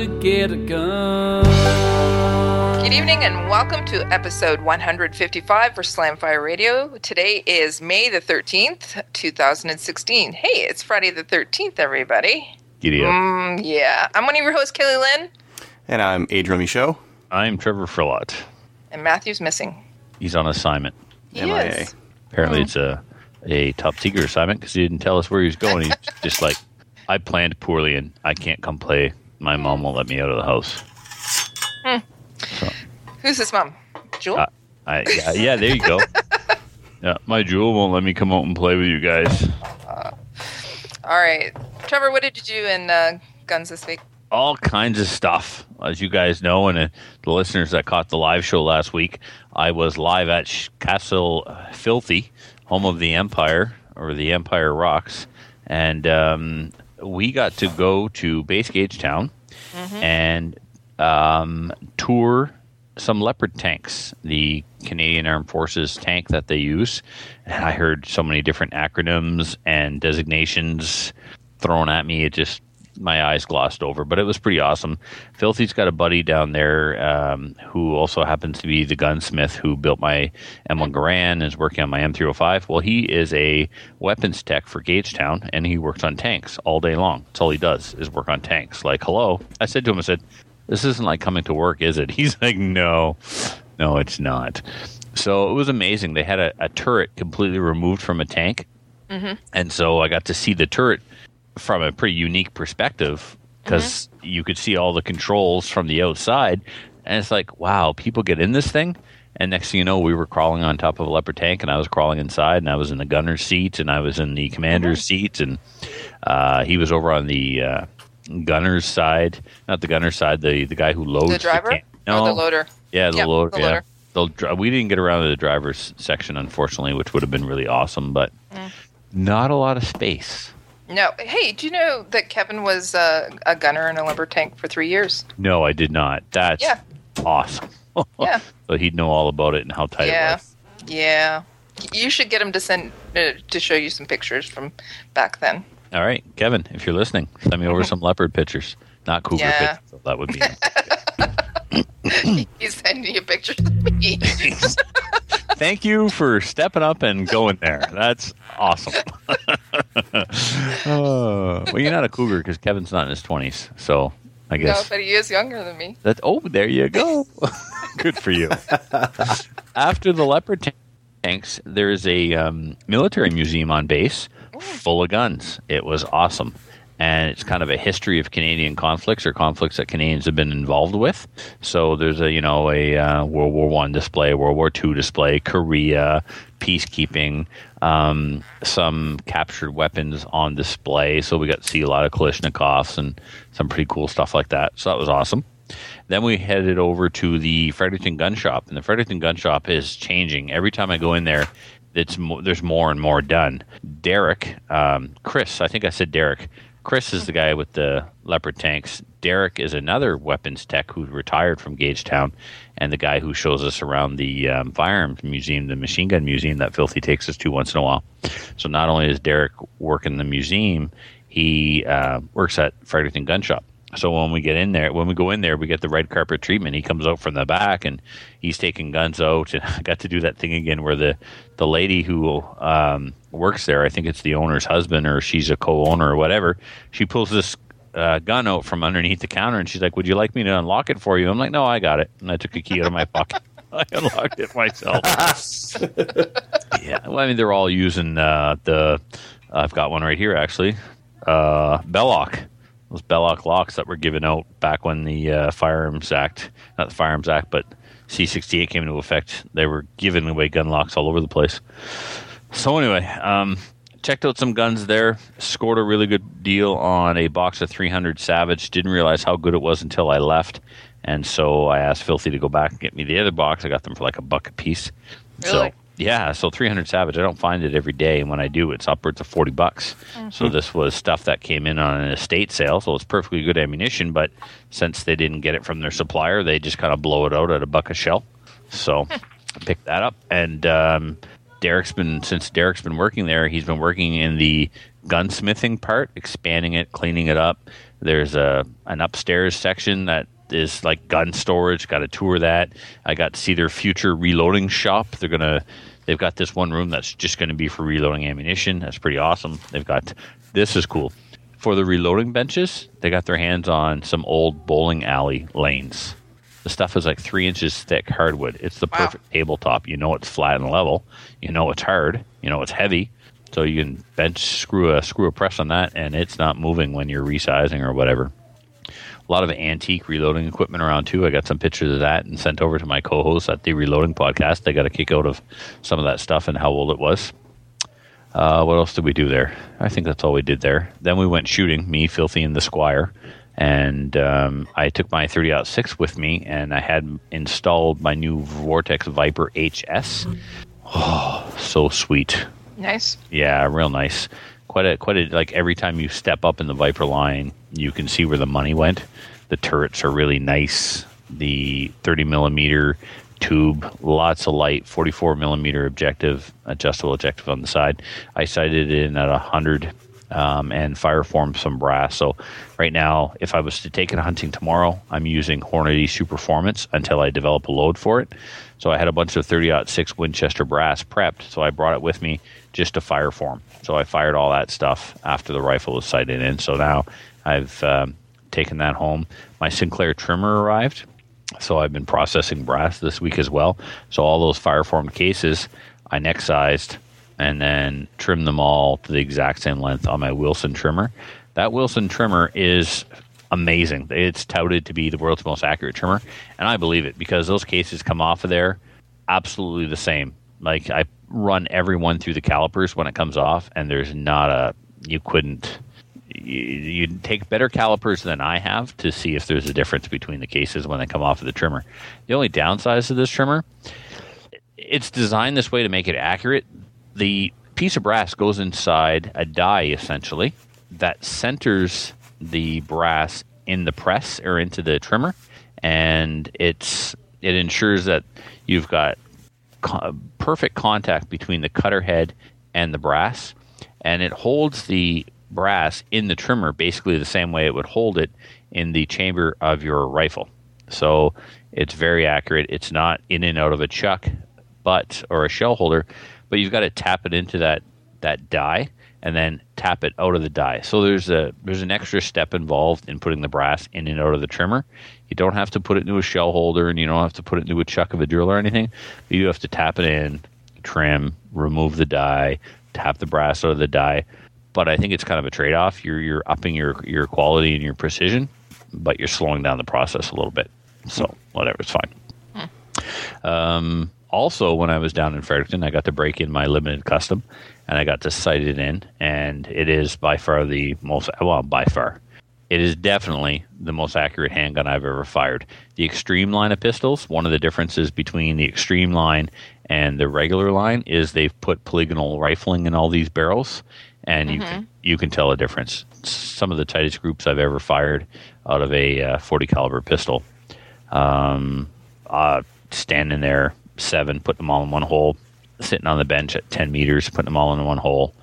To get a gun. Good evening and welcome to episode 155 for Slamfire Radio. Today is May the 13th, 2016. Hey, it's Friday the 13th, everybody. Giddy up. Mm, yeah. I'm one of your hosts, Kelly Lynn, And I'm Adriel Michaud. I'm Trevor Frillot. and Matthew's missing. He's on assignment. He MIA. is. Apparently, it's a a top secret assignment because he didn't tell us where he was going. He's just like, I planned poorly and I can't come play. My mom won't let me out of the house. Who's his mom? Jewel? Uh, I, yeah, yeah, there you go. Yeah, my jewel won't let me come out and play with you guys. All right. Trevor, what did you do in uh, Guns this week? all kinds of stuff. As you guys know, and uh, the listeners that caught the live show last week, I was live at Sh- Castle Filthy, home of the Empire, or the Empire Rocks, and um, we got to go to Base Gagetown and um, tour some Leopard tanks, the Canadian Armed Forces tank that they use. And I heard so many different acronyms and designations thrown at me. It just my eyes glossed over, but it was pretty awesome. Filthy's got a buddy down there um, who also happens to be the gunsmith who built my M1 Garand and is working on my M305. Well, he is a weapons tech for Gagetown, and he works on tanks all day long. That's all he does is work on tanks. Like, hello, I said to him, I said, "This isn't like coming to work, is it?" He's like, "No, no, it's not." So it was amazing. They had a, a turret completely removed from a tank, and so I got to see the turret from a pretty unique perspective because you could see all the controls from the outside, and it's like, wow, people get in this thing. And next thing you know, we were crawling on top of a leopard tank, and I was crawling inside, and I was in the gunner's seat, and I was in the commander's seat, and uh, he was over on the uh, gunner's side, not the gunner's side, the the guy who loads The driver? can- Or the loader? yeah, the Yeah, loader. the yeah, loader. We didn't get around to the driver's section, unfortunately, which would have been really awesome, but Mm. not a lot of space. No. Hey, do you know that Kevin was uh, a gunner in a lumber tank for three years? No, I did not. That's Yeah. awesome. Yeah. so he'd know all about it and how tight it yeah. was. Yeah. You should get him to send uh, to show you some pictures from back then. All right, Kevin, if you're listening, send me over some leopard pictures, not cougar Yeah. pictures. So that would be. He's sending you pictures of me. Thank you for stepping up and going there. That's awesome. oh, well, you're not a cougar because Kevin's not in his 20s, so I guess. no, but he is younger than me. That oh, there you go. Good for you. After the leopard tanks, there's a um, military museum on base full of guns. It was awesome, and it's kind of a history of Canadian conflicts or conflicts that Canadians have been involved with. So there's a you know a uh, World War One display, World War Two display, Korea, peacekeeping, um, some captured weapons on display. So we got to see a lot of Kalashnikovs and some pretty cool stuff like that. So that was awesome. Then we headed over to the Fredericton Gun Shop, and the Fredericton Gun Shop is changing every time I go in there. It's mo- there's more and more done. Derek, um, Chris, I think I said Derek. Chris is the guy with the leopard tanks. Derek is another weapons tech who retired from Gagetown, and the guy who shows us around the um, firearms museum, the machine gun museum that Filthy takes us to once in a while. So not only does Derek work in the museum, he uh, works at Fredericton Gun Shop. So when we get in there, when we go in there, we get the red carpet treatment. He comes out from the back and he's taking guns out. And I got to do that thing again where the the lady who um, works there, I think it's the owner's husband or she's a co-owner or whatever. She pulls this uh, gun out from underneath the counter and she's like, "Would you like me to unlock it for you?" I'm like, "No, I got it." And I took a key out of my pocket. I unlocked it myself. yeah, well, I mean, they're all using uh, the. I've got one right here actually. Uh, Belloc those Belloc locks that were given out back when the uh, Firearms Act, not the Firearms Act, but C68 came into effect. They were giving away gun locks all over the place. So anyway, um, checked out some guns there. Scored a really good deal on a box of 300 Savage. Didn't realize how good it was until I left, and so I asked Filthy to go back and get me the other box. I got them for like a buck a piece. Really? So yeah, so 300 Savage. I don't find it every day, and when I do, it's upwards of 40 bucks. So this was stuff that came in on an estate sale, so it's perfectly good ammunition. But since they didn't get it from their supplier, they just kind of blow it out at a buck a shell. So I picked that up, and um, Derek's been since Derek's been working there. He's been working in the gunsmithing part, expanding it, cleaning it up. There's a an upstairs section that is like gun storage. Got to tour that. I got to see their future reloading shop. They're gonna they've got this one room that's just going to be for reloading ammunition. That's pretty awesome. They've got this is cool for the reloading benches. They got their hands on some old bowling alley lanes. The stuff is like three inches thick hardwood. It's the Wow. perfect tabletop. You know it's flat and level. You know it's hard. You know it's heavy. So you can bench screw a screw a press on that, and it's not moving when you're resizing or whatever. A lot of antique reloading equipment around too. I got some pictures of that and sent over to my co-hosts at the Reloading Podcast. They got a kick out of some of that stuff and how old it was. Uh, what else did we do there? I think that's all we did there. Then we went shooting, me, Filthy, and the Squire. And um, I took my 30 6 with me, and I had installed my new Vortex Viper HS. Oh, so sweet. Nice. Yeah, real nice. Quite a quite a like every time you step up in the Viper line, you can see where the money went. The turrets are really nice. The 30 millimeter tube, lots of light, 44 millimeter objective, adjustable objective on the side. I sighted it in at 100 um, and fire form some brass. So right now, if I was to take it hunting tomorrow, I'm using Hornady Superformance until I develop a load for it. So I had a bunch of 30-06 Winchester brass prepped, so I brought it with me just to fire form. So I fired all that stuff after the rifle was sighted in. So now I've um, taken that home. My Sinclair trimmer arrived, so I've been processing brass this week as well. So all those fire formed cases, I neck sized and then trim them all to the exact same length on my Wilson trimmer. That Wilson trimmer is amazing. It's touted to be the world's most accurate trimmer, and I believe it because those cases come off of there absolutely the same. Like I run everyone through the calipers when it comes off, and there's not a you couldn't you, you take better calipers than I have to see if there's a difference between the cases when they come off of the trimmer. The only downside to this trimmer, it's designed this way to make it accurate. The piece of brass goes inside a die essentially that centers the brass in the press or into the trimmer, and it's it ensures that you've got co- perfect contact between the cutter head and the brass, and it holds the brass in the trimmer basically the same way it would hold it in the chamber of your rifle. So it's very accurate. It's not in and out of a chuck, butt or a shell holder, but you've got to tap it into that that die and then tap it out of the die. So there's a there's an extra step involved in putting the brass in and out of the trimmer. You don't have to put it into a shell holder and you don't have to put it into a chuck of a drill or anything. But you have to tap it in, trim, remove the die, tap the brass out of the die. But I think it's kind of a trade off. You're you're upping your your quality and your precision, but you're slowing down the process a little bit. So whatever, it's fine. Um, also, when I was down in Fredericton, I got to break in my limited custom, and I got to sight it in, and it is by far the most well, by far, it is definitely the most accurate handgun I've ever fired. The extreme line of pistols, one of the differences between the extreme line and the regular line is they've put polygonal rifling in all these barrels, and you can you can tell a difference. Some of the tightest groups I've ever fired out of a uh, 40 caliber pistol um, uh, standing there, seven, putting them all in one hole, sitting on the bench at 10 meters, putting them all in one hole.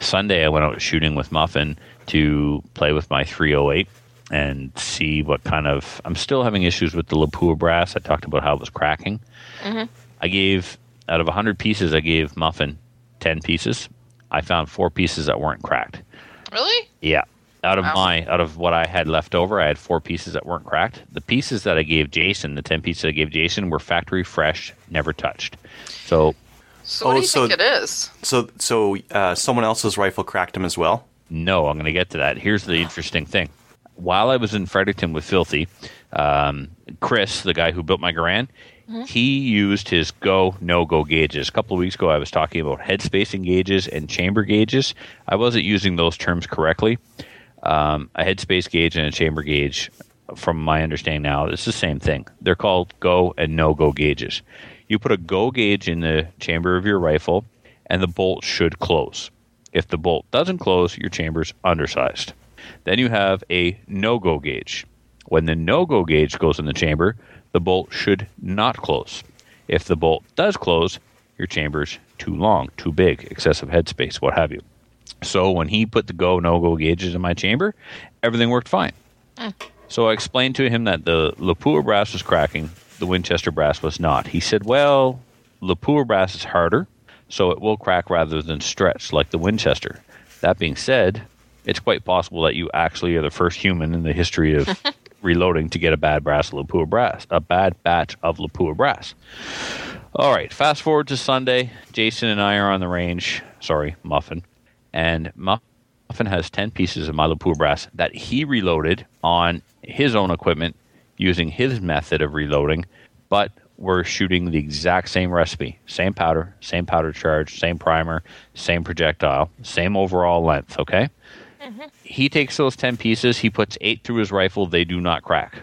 Sunday, I went out shooting with Muffin to play with my 308 and see what kind of. I'm still having issues with the Lapua brass. I talked about how it was cracking. Mm-hmm. I gave, out of 100 pieces, I gave Muffin 10 pieces. I found four pieces that weren't cracked. Really? Yeah. Out of Wow. my out of what I had left over, I had four pieces that weren't cracked. The pieces that I gave Jason, the ten pieces I gave Jason, were factory fresh, never touched. So So what Oh, do you so- think it is? So, so uh, someone else's rifle cracked him as well. no, I'm going to get to that. Here's the interesting thing. While I was in Fredericton with Filthy, um, Chris, the guy who built my Garand, He used his go no go gauges. A couple of weeks ago, I was talking about head spacing gauges and chamber gauges. I wasn't using those terms correctly. Um, a headspace gauge and a chamber gauge, from my understanding now, it's the same thing. They're called go and no go gauges. You put a go gauge in the chamber of your rifle, and the bolt should close. If the bolt doesn't close, your chamber's undersized. Then you have a no go gauge. When the no go gauge goes in the chamber, the bolt should not close. If the bolt does close, your chamber's too long, too big, excessive headspace, what have you. So when he put the go no go gauges in my chamber, everything worked fine. Mm. So I explained to him that the Lapua brass was cracking, the Winchester brass was not. He said, "Well, Lapua brass is harder, so it will crack rather than stretch like the Winchester." That being said, it's quite possible that you actually are the first human in the history of reloading to get a bad brass Lapua brass, a bad batch of Lapua brass. All right, fast forward to Sunday. Jason and I are on the range. Sorry, Muffin. And Muffin has 10 pieces of my Lapua brass that he reloaded on his own equipment using his method of reloading, but we're shooting the exact same recipe same powder, same powder charge, same primer, same projectile, same overall length, okay? Mm-hmm. He takes those 10 pieces, he puts eight through his rifle, they do not crack.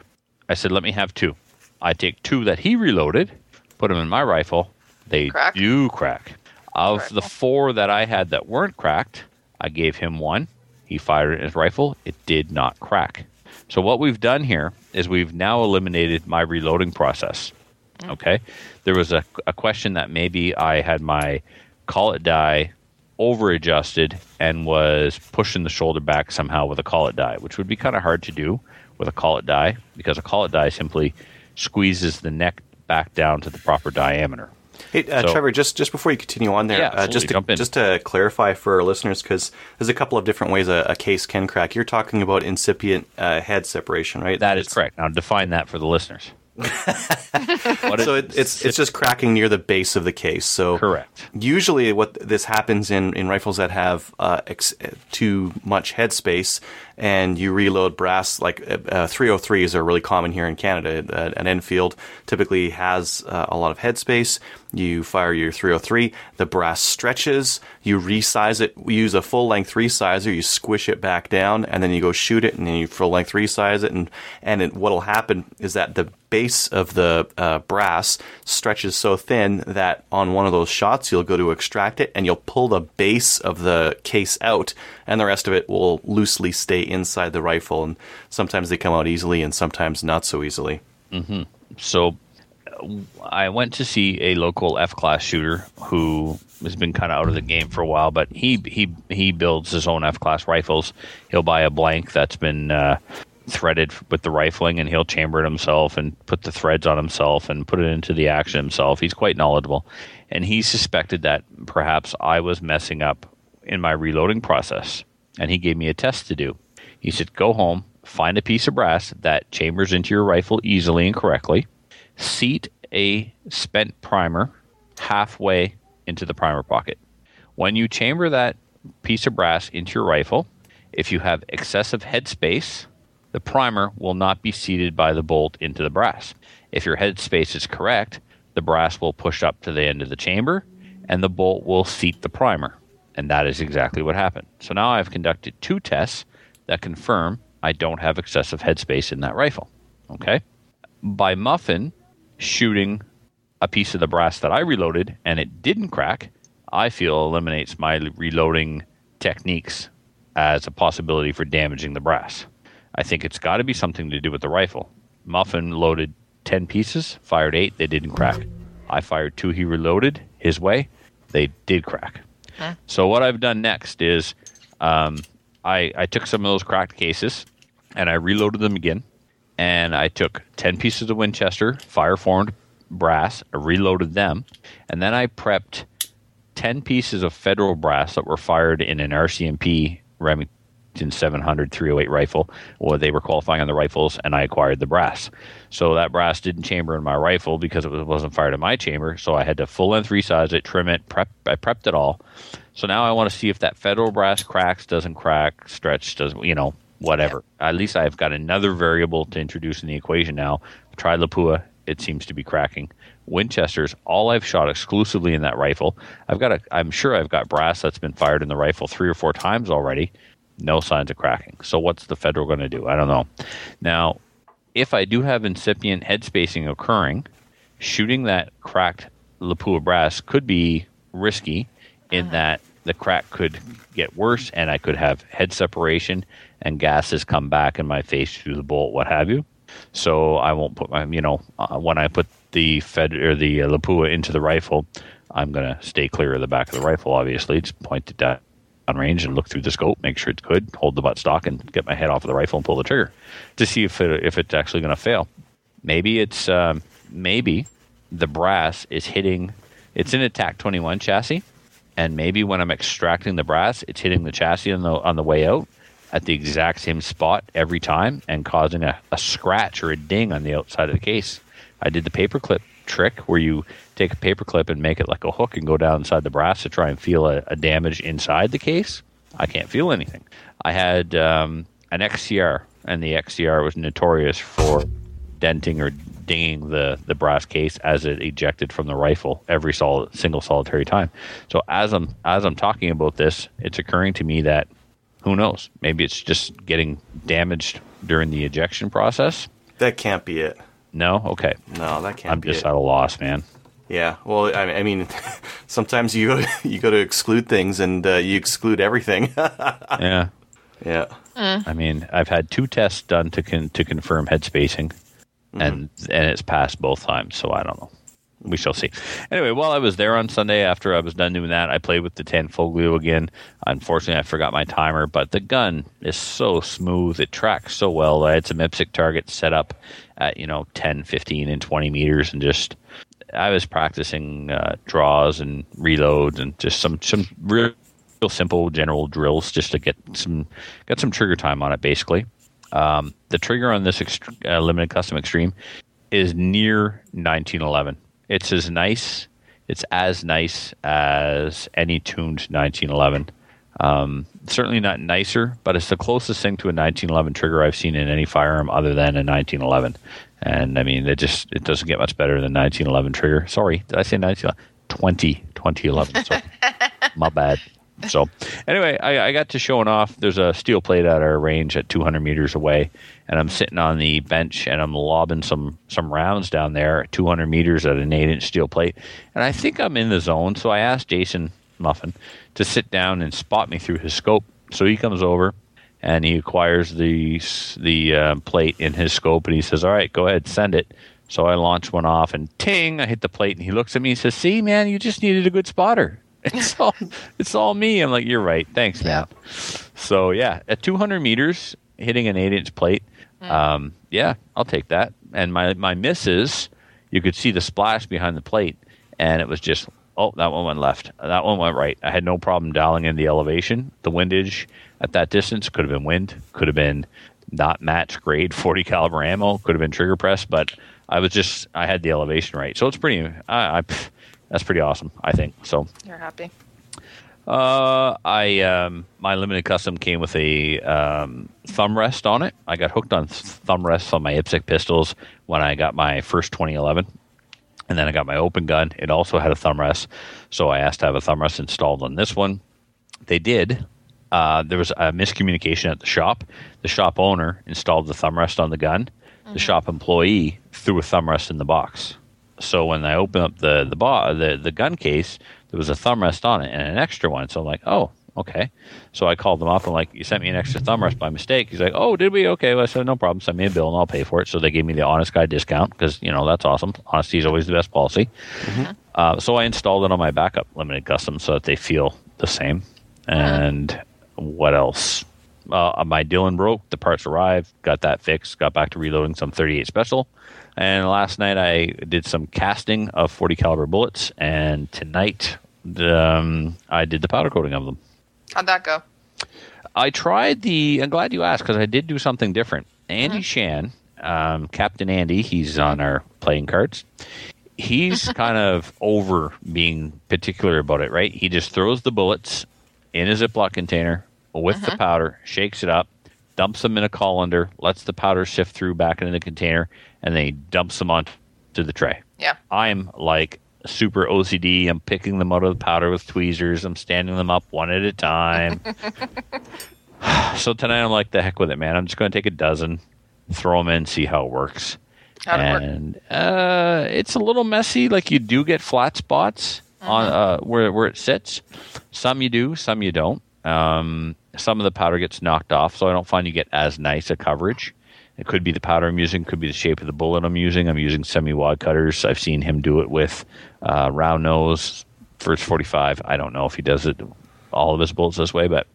I said, let me have two. I take two that he reloaded, put them in my rifle, they Crack? do crack. Of the four that I had that weren't cracked, I gave him one. He fired in his rifle, it did not crack. So, what we've done here is we've now eliminated my reloading process. Mm. Okay. There was a, a question that maybe I had my collet die over adjusted and was pushing the shoulder back somehow with a collet die, which would be kind of hard to do with a collet die because a collet die simply squeezes the neck back down to the proper diameter. Hey, uh, So- Trevor, just just before you continue on there, Yeah, uh, just to, just to clarify for our listeners, because there's a couple of different ways a, a case can crack. You're talking about incipient uh, head separation, right? That is It's- correct. Now define that for the listeners. So it, it's it's just cracking near the base of the case. So Correct. Usually, what this happens in, in rifles that have uh, ex- too much headspace, and you reload brass like uh, uh, 303s are really common here in Canada. Uh, an Enfield typically has uh, a lot of headspace. You fire your 303, the brass stretches. You resize it. We use a full length resizer. You squish it back down, and then you go shoot it, and then you full length resize it. And and it, what'll happen is that the base of the uh, brass stretches so thin that on one of those shots you'll go to extract it and you'll pull the base of the case out and the rest of it will loosely stay inside the rifle. And sometimes they come out easily and sometimes not so easily. So uh, I went to see a local F class shooter who has been kind of out of the game for a while, but he he he builds his own F class rifles. He'll buy a blank that's been uh, threaded with the rifling, and he'll chamber it himself and put the threads on himself and put it into the action himself. He's quite knowledgeable, and he suspected that perhaps I was messing up in my reloading process, and he gave me a test to do. He said, "Go home, find a piece of brass that chambers into your rifle easily and correctly." seat a spent primer halfway into the primer pocket. When you chamber that piece of brass into your rifle, if you have excessive headspace, the primer will not be seated by the bolt into the brass. If your headspace is correct, the brass will push up to the end of the chamber and the bolt will seat the primer. And that is exactly what happened. So now I've conducted two tests that confirm I don't have excessive headspace in that rifle. Okay? by Muffin shooting a piece of the brass that I reloaded and it didn't crack, I feel eliminates my reloading techniques as a possibility for damaging the brass. I think it's got to be something to do with the rifle. Muffin loaded 10 pieces, fired 8, they didn't crack. I fired 2, he reloaded his way, they did crack. So, what I've done next is um, I, I took some of those cracked cases and I reloaded them again and I took 10 pieces of Winchester fire formed brass, I reloaded them, and then I prepped 10 pieces of federal brass that were fired in an RCMP Remington 700 308 rifle, or they were qualifying on the rifles, and I acquired the brass. So that brass didn't chamber in my rifle because it was- wasn't fired in my chamber, so I had to full length resize it, trim it, prep, I prepped it all. So now I want to see if that federal brass cracks, doesn't crack, stretch, doesn't, you know, whatever. At least I've got another variable to introduce in the equation now. Try Lapua, it seems to be cracking. Winchesters, all I've shot exclusively in that rifle. I've got a, I'm sure I've got brass that's been fired in the rifle three or four times already. No signs of cracking. So what's the federal going to do? I don't know. Now, if I do have incipient head spacing occurring, shooting that cracked Lapua brass could be risky in that the crack could get worse and I could have head separation and gases come back in my face through the bolt, what have you. So I won't put my, you know, uh, when I put the Fed or the uh, Lapua into the rifle, I'm going to stay clear of the back of the rifle, obviously. Just point it down range and look through the scope, make sure it's good, hold the butt stock, and get my head off of the rifle and pull the trigger to see if it, if it's actually going to fail. Maybe it's um, maybe the brass is hitting. It's in a TAC 21 chassis, and maybe when I'm extracting the brass, it's hitting the chassis on the on the way out at the exact same spot every time and causing a, a scratch or a ding on the outside of the case. I did the paperclip trick where you take a paperclip and make it like a hook and go down inside the brass to try and feel a, a damage inside the case. I can't feel anything. I had um, an XCR, and the XCR was notorious for denting or dinging the, the brass case as it ejected from the rifle every solid, single solitary time. So as I'm as I'm talking about this, it's occurring to me that who knows? Maybe it's just getting damaged during the ejection process. That can't be it. No, okay. No, that can't be. I'm just it. at a loss, man. Yeah, well, I, I mean, sometimes you go you go to exclude things and uh, you exclude everything. Yeah. yeah, I mean, I've had two tests done to con- to confirm head spacing, and and it's passed both times. So I don't know. We shall see. Anyway, while I was there on Sunday, after I was done doing that, I played with the Tanfoglio again. Unfortunately, I forgot my timer, but the gun is so smooth. It tracks so well. I had some IPSC targets set up at, you know, 10, 15, and 20 meters, and just I was practicing uh, draws and reloads and just some some real, real simple general drills just to get some get some trigger time on it. Basically, um, the trigger on this ext- uh, limited custom extreme is near 1911. It's as nice. It's as nice as any tuned 1911. Um, certainly not nicer, but it's the closest thing to a 1911 trigger I've seen in any firearm other than a 1911. And I mean, it just it doesn't get much better than 1911 trigger. Sorry, did I say 1911? 20, 2011. Sorry, my bad. So anyway, I, I got to showing off. There's a steel plate at our range at 200 meters away, and I'm sitting on the bench and I'm lobbing some some rounds down there at 200 meters at an eight inch steel plate, and I think I'm in the zone. So I asked Jason Muffin to sit down and spot me through his scope. So he comes over and he acquires the the uh, plate in his scope, and he says, "All right, go ahead, send it." So I launch one off, and ting! I hit the plate, and he looks at me and says, "See, man, you just needed a good spotter." It's all it's all me. I'm like, "You're right, thanks, man." So yeah, at 200 meters, hitting an eight inch plate, um, yeah, I'll take that. And my my misses, you could see the splash behind the plate, and it was just oh, that one went left, that one went right. I had no problem dialing in the elevation, the windage at that distance. Could have been wind, could have been not match grade 40 caliber ammo, could have been trigger press, but I was just I had the elevation right, so it's pretty. I, I that's pretty awesome, I think. So You're happy. uh, I um, my limited custom came with a um, thumb rest on it. I got hooked on th- thumb rests on my IPSC pistols when I got my first 2011, and then I got my open gun. It also had a thumb rest, so I asked to have a thumb rest installed on this one. They did. Uh, there was a miscommunication at the shop. The shop owner installed the thumb rest on the gun. The shop employee threw a thumb rest in the box. So when I opened up the the, bo- the the gun case, there was a thumb rest on it and an extra one. So I'm like, oh, okay. So I called them up and like, you sent me an extra thumb rest by mistake. He's like, oh, did we? Okay. Well, I said, no problem. Send me a bill and I'll pay for it. So they gave me the honest guy discount because you know that's awesome. Honesty is always the best policy. Uh, so I installed it on my backup limited custom so that they feel the same. And what else? Uh, my Dillon broke. The parts arrived. Got that fixed. Got back to reloading some 38 special. And last night I did some casting of 40 caliber bullets. And tonight um, I did the powder coating of them. How'd that go? I tried the. I'm glad you asked because I did do something different. Andy Shan, um, Captain Andy, he's on our playing cards. He's kind of over being particular about it, right? He just throws the bullets in a Ziploc container with the powder, shakes it up, dumps them in a colander, lets the powder sift through back into the container, and then he dumps them onto the tray. Yeah. I'm like super OCD. I'm picking them out of the powder with tweezers. I'm standing them up one at a time. so tonight I'm like, the heck with it, man. I'm just going to take a dozen, throw them in, see how it works. How'd it work? and uh, it's a little messy. Like you do get flat spots on Mm-hmm. uh, where where it sits. Some you do, some you don't. Um, some of the powder gets knocked off, so I don't find you get as nice a coverage. It could be the powder I'm using, could be the shape of the bullet I'm using. I'm using semi wad cutters. I've seen him do it with uh, round nose first 45. I don't know if he does it all of his bullets this way, but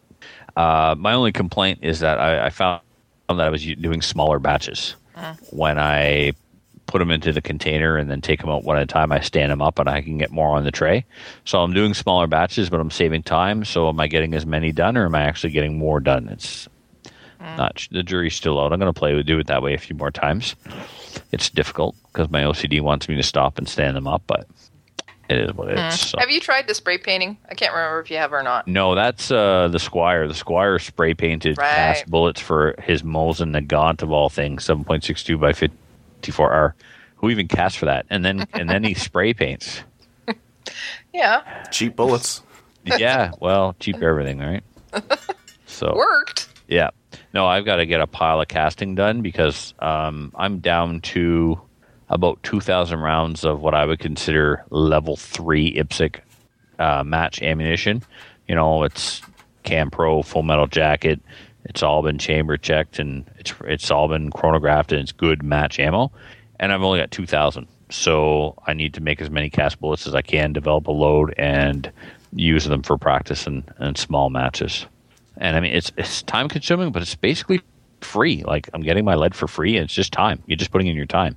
uh, my only complaint is that I, I found that I was doing smaller batches. When I put them into the container and then take them out one at a time, I stand them up and I can get more on the tray. So I'm doing smaller batches, but I'm saving time. So am I getting as many done, or am I actually getting more done? It's not the jury's still out. I'm going to play with do it that way a few more times. It's difficult because my OCD wants me to stop and stand them up, but it is what it is. So. Have you tried the spray painting? I can't remember if you have or not. No, that's uh, the Squire. The Squire spray painted Right. cast bullets for his Mosin Nagant of all things, seven point six two by fifty four R. Who even cast for that? And then and then he spray paints. Yeah, Cheap bullets. Yeah, well, cheap everything, right? So worked. yeah, no, I've got to get a pile of casting done because um, I'm down to about two thousand rounds of what I would consider level three IPSC uh, match ammunition. You know, it's Cam Pro full metal jacket. It's all been chamber checked and it's it's all been chronographed and it's good match ammo. And I've only got two thousand, so I need to make as many cast bullets as I can, develop a load, and use them for practice and, and small matches. And I mean, it's it's time consuming, but it's basically free. Like I'm getting my lead for free, and it's just time. You're just putting in your time.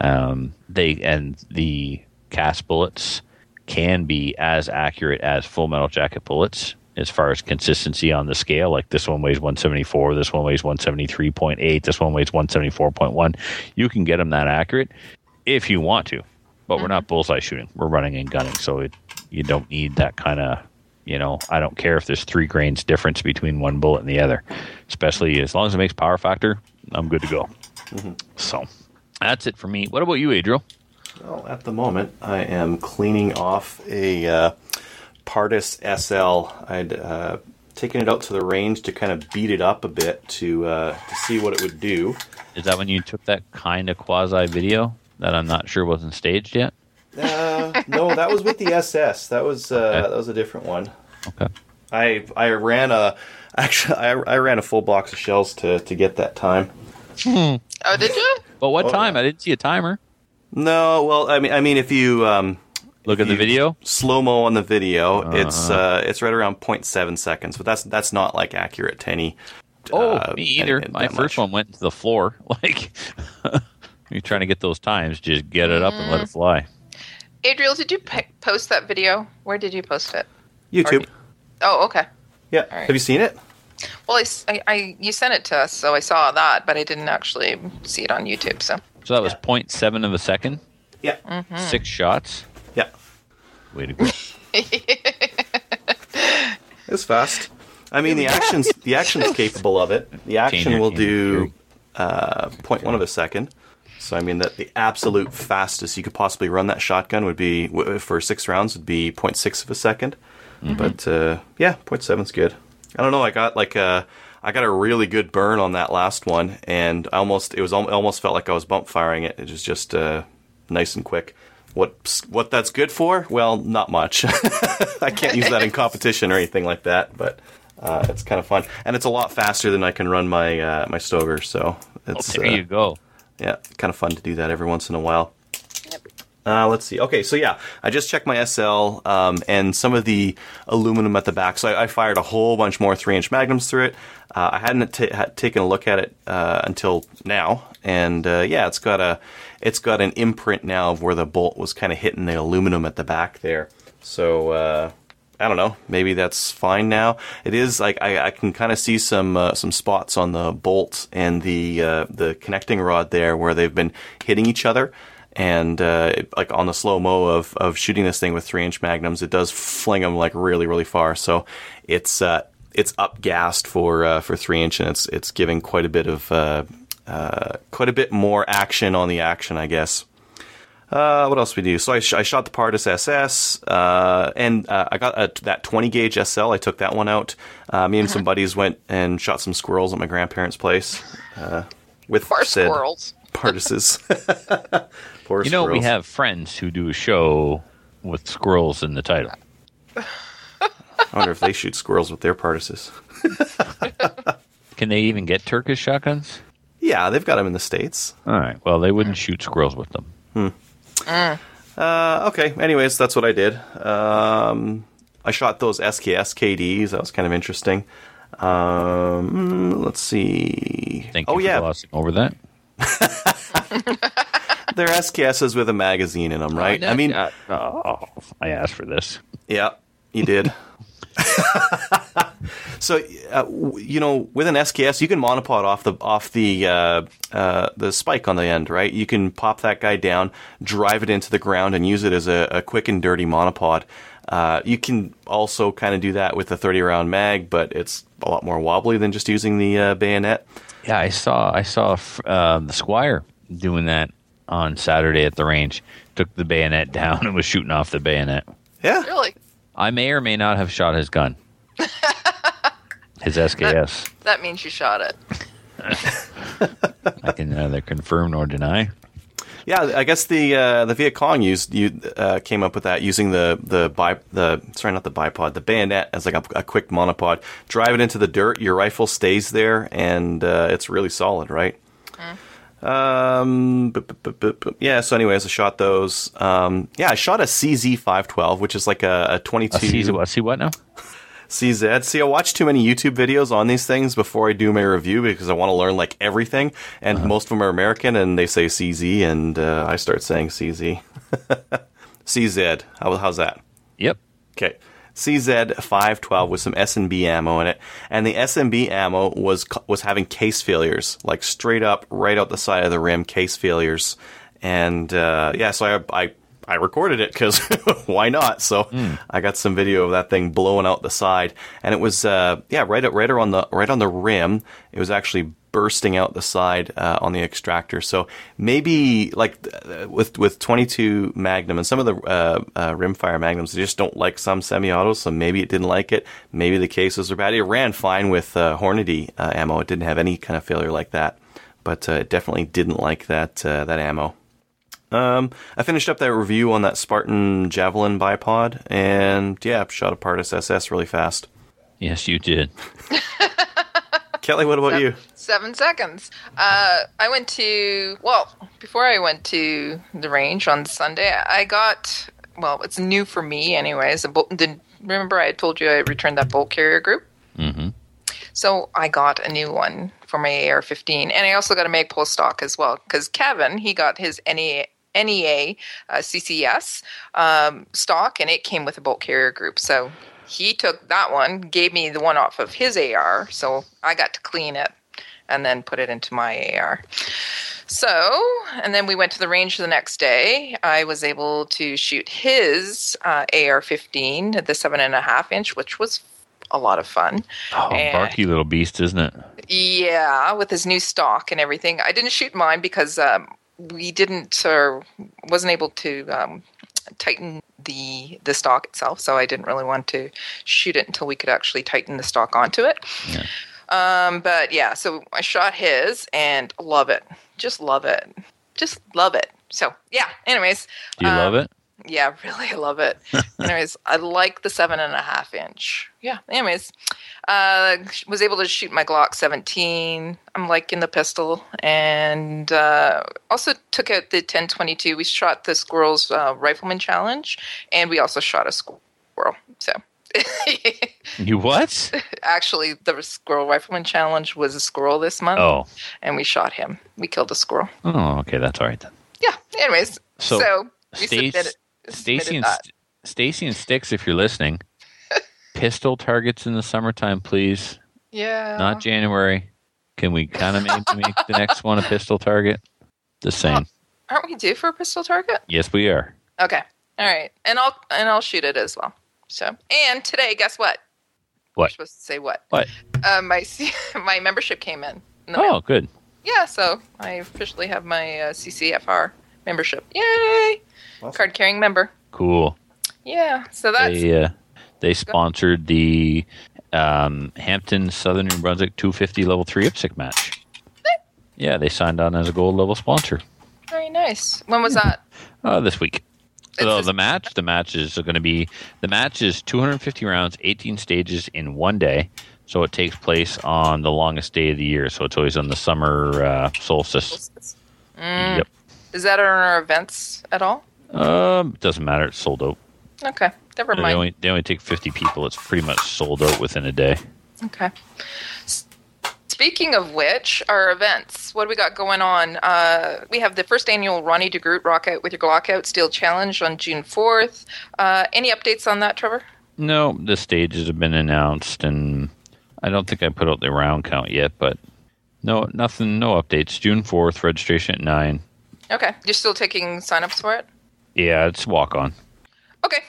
Um, they and the cast bullets can be as accurate as full metal jacket bullets as far as consistency on the scale. Like this one weighs 174, this one weighs 173.8, this one weighs 174.1. You can get them that accurate if you want to, but we're not bullseye shooting. We're running and gunning, so it, you don't need that kind of. You know, I don't care if there's three grains difference between one bullet and the other, especially as long as it makes power factor. I'm good to go. So that's it for me. What about you, Adriel? Well, at the moment, I am cleaning off a uh, Pardus SL. I'd uh, taken it out to the range to kind of beat it up a bit to uh, to see what it would do. Is that when you took that kind of quasi video that I'm not sure wasn't staged yet? Uh, no, that was with the SS. That was uh, Okay. that was a different one. Okay. I I ran a actually I, I ran a full box of shells to to get that time. Oh, did you? But what Oh, time? yeah. I didn't see a timer. No, well, I mean, I mean, if you um, Look at the video. slow mo on the video, it's Uh-huh. uh, it's right around 0.7 seconds, but that's that's not like accurate to any. Oh, uh, me either. and- and My first much. one went to the floor. Like you're trying to get those times, just get it up and let it fly. Adriel, did you p- post that video? Where did you post it? YouTube. Oh, okay. Yeah. All right. Have you seen it? Well, I, s- I- I- you sent it to us, so I saw that, but I didn't actually see it on YouTube. So So that was 0.7 of a second. Yeah. Mm-hmm. Six shots. Yeah. Way to go. It's fast. I mean, the action's the action's capable of it. The action your- will do uh, 0.1 of a second. So I mean that the absolute fastest you could possibly run that shotgun would be for six rounds would be 0.6 of a 2nd But uh, yeah, 0.7 is good. I don't know. I got like a I got a really good burn on that last one, and I almost it was al- almost felt like I was bump firing it. It was just uh, nice and quick. What what that's good for? Well, not much. I can't use that in competition or anything like that, but uh, it's kind of fun, and it's a lot faster than I can run my uh, my Stover. So Well, it's there uh, you go. yeah, kind of fun to do that every once in a while. Uh, let's see. Okay, so yeah, I just checked my SL um, and some of the aluminum at the back. So I, I fired a whole bunch more three-inch magnums through it. Uh, I hadn't ta had taken a look at it uh, until now, and uh, yeah, it's got a it's got an imprint now of where the bolt was kind of hitting the aluminum at the back there. So uh, I don't know. Maybe that's fine now. It is like I, I can kind of see some uh, some spots on the bolt and the uh, the connecting rod there where they've been hitting each other. And uh, like on the slow mo of, of shooting this thing with three inch magnums, it does fling them like really really far. So it's uh, it's upgassed for uh, for three inch, and it's it's giving quite a bit of uh, uh, quite a bit more action on the action, I guess. Uh, what else we do? So I, sh- I shot the Pardus SS, uh, and uh, I got a, that 20 gauge SL. I took that one out. Uh, me and some buddies went and shot some squirrels at my grandparents' place uh, with Poor said squirrels. Parduses. Poor You know, we have friends who do a show with squirrels in the title. I wonder if they shoot squirrels with their Parduses. Can they even get Turkish shotguns? Yeah, they've got them in the states. All right. Well, they wouldn't shoot squirrels with them. Uh, okay. Anyways, that's what I did. Um, I shot those SKS KDs. That was kind of interesting. Um, let's see. Thank oh you for yeah, glossing over that. they're SKSs with a magazine in them, right? I mean, Uh, oh, I asked for this. Yeah, you did. so, uh, you know, with an SKS, you can monopod off the off the uh, uh, the spike on the end, right? You can pop that guy down, drive it into the ground, and use it as a, a quick and dirty monopod. Uh, you can also kind of do that with a 30 round mag, but it's a lot more wobbly than just using the uh, bayonet. Yeah, I saw I saw uh, the Squire doing that on Saturday at the range. Took the bayonet down and was shooting off the bayonet. Yeah, Really? I may or may not have shot his gun. his SKS. That means you shot it. I can neither confirm nor deny. yeah. I guess the uh, the Viet Cong used you uh, came up with that using the the bi- the sorry not the bipod the bayonet as like a, a quick monopod. Drive it into the dirt, your rifle stays there, and uh, it's really solid, right? Um, bu- bu- bu- bu- bu- yeah. So, anyways, I shot those. Um, yeah, I shot a CZ five twelve, which is like a, a twenty Uh, see, what, see what now? CZ. See, I watch too many YouTube videos on these things before I do my review because I want to learn like everything, and most of them are American, and they say CZ, and uh, I start saying CZ. CZ. How, how's that? Yep. Okay. CZ 512 with some S&B ammo in it, and the S&B ammo was was having case failures, like straight up right out the side of the rim, case failures, and uh, yeah, so I I, I recorded it because why not? So I got some video of that thing blowing out the side, and it was uh, yeah right right on the right on the rim. It was actually bursting out the side uh, on the extractor. So maybe like uh, with with 22 Magnum and some of the uh, uh, rimfire Magnums, they just don't like some semi-autos. So maybe it didn't like it. Maybe the cases are bad. It ran fine with uh, Hornady uh, ammo. It didn't have any kind of failure like that, but uh, it definitely didn't like that uh, that ammo. Um, I finished up that review on that Spartan Javelin bipod, and yeah, shot a Pardus SS really fast. Yes, you did. Kelly, what about you? Seven seconds. Uh, I went to, well, before I went to the range on Sunday, I got, well, it's new for me anyways. A bolt, did, remember I had told you I returned that bolt carrier group? Mm-hmm. So I got a new one for my AR-15, and I also got a Magpul stock as well because Kevin he got his NEA, NEA uh, CCS um, stock, and it came with a bolt carrier group. So he took that one, gave me the one off of his AR, so I got to clean it and then put it into my AR. So, and then we went to the range the next day. I was able to shoot his uh, AR-15 the seven and a half inch, which was a lot of fun. Oh, And- barky little beast, isn't it? Yeah, with his new stock and everything. I didn't shoot mine because um, we didn't or wasn't able to um, tighten the the stock itself, so I didn't really want to shoot it until we could actually tighten the stock onto it. Yeah. Um, but yeah, so I shot his and love it. Just love it. Just love it. So yeah. Anyways, Do you um, love it? Yeah, really, I love it. Anyways, I like the seven and a half inch. Yeah. Anyways, uh, was able to shoot my Glock 17. I'm liking the pistol, and uh, also took out the 1022. We shot the Squirrels uh, Rifleman Challenge, and we also shot a squirrel. So. You what? Actually, the Squirrel Rifleman Challenge was a squirrel this month, Oh. and we shot him. We killed a squirrel. Oh, okay, that's all right then. Yeah. Anyways, So, so, we Stace- submitted, Stacy and. St- Stacy and Sticks, if you're listening, pistol targets in the summertime, please. Yeah. Not January. Can we kind of maybe make the next one a pistol target? Just saying. Aren't we due for a pistol target? Yes, we are. Okay. All right. And I'll and I'll shoot it as well. So and today, guess what? What? supposed to say what? What? Uh, my my membership came in. in Oh, mail. good. Yeah. So I officially have my uh, CCFR membership. Yay! Card carrying member. Cool. Yeah. So that's They uh, they sponsored the um, Hampton Southern New Brunswick 250 level three IPSC match. Yeah, they signed on as a gold level sponsor very nice. When was that? uh, this week. So It's the match, the match is going to be the match is 250 rounds, 18 stages in one day. So it takes place on the longest day of the year. So it's always on the summer uh, solstice. Yep. Is that on our events at all? Um, doesn't matter. It's sold out. Okay. Never They mind. only they only take 50 people. It's pretty much sold out within a day. Okay. Speaking of which, our events. What do we got going on? Uh, we have the first annual Ronnie DeGroot Rock Out with Your Glock Out Steel Challenge on June 4th. Uh, any updates on that, Trevor? No, the stages have been announced, and I don't think I put out the round count yet. But no, nothing, no updates. June 4th, registration at nine. Okay. You're still taking signups for it? Yeah, it's walk on. Okay.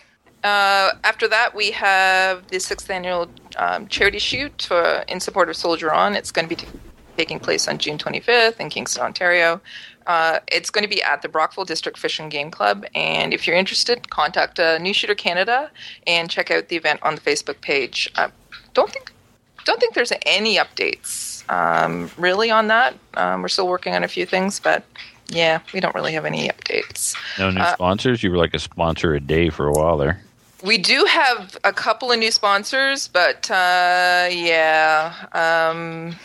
Uh, after that, we have the sixth annual um, charity shoot uh, in support of Soldier On. It's going to be t- taking place on June 25th in Kingston, Ontario. Uh, it's going to be at the Brockville District Fish and Game Club. And if you're interested, contact uh, New Shooter Canada and check out the event on the Facebook page. I don't think don't think there's any updates um, really on that. Um, we're still working on a few things, but yeah, we don't really have any updates. No new Uh, sponsors. You were like a sponsor a day for a while there. We do have a couple of new sponsors, but uh, yeah, um,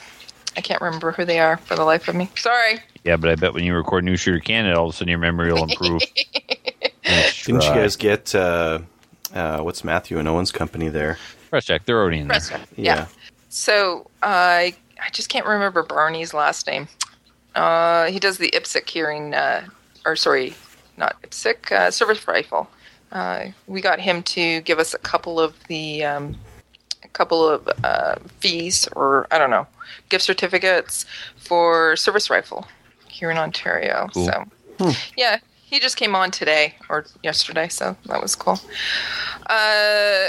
I can't remember who they are for the life of me. Sorry. Yeah, but I bet when you record New Shooter Canada, all of a sudden your memory will improve. Nice Didn't you guys get uh, uh, what's Matthew and Owen's company there? press check? They're already in there. Press- yeah. So I I just can't remember Barney's last name. Uh, he does the IPSC hearing, uh, or sorry, not IPSC, uh, service rifle. Uh, we got him to give us a couple of the um, a couple of uh, fees or I don't know gift certificates for service rifle here in Ontario. Cool. So yeah, he just came on today or yesterday, so that was cool. Uh,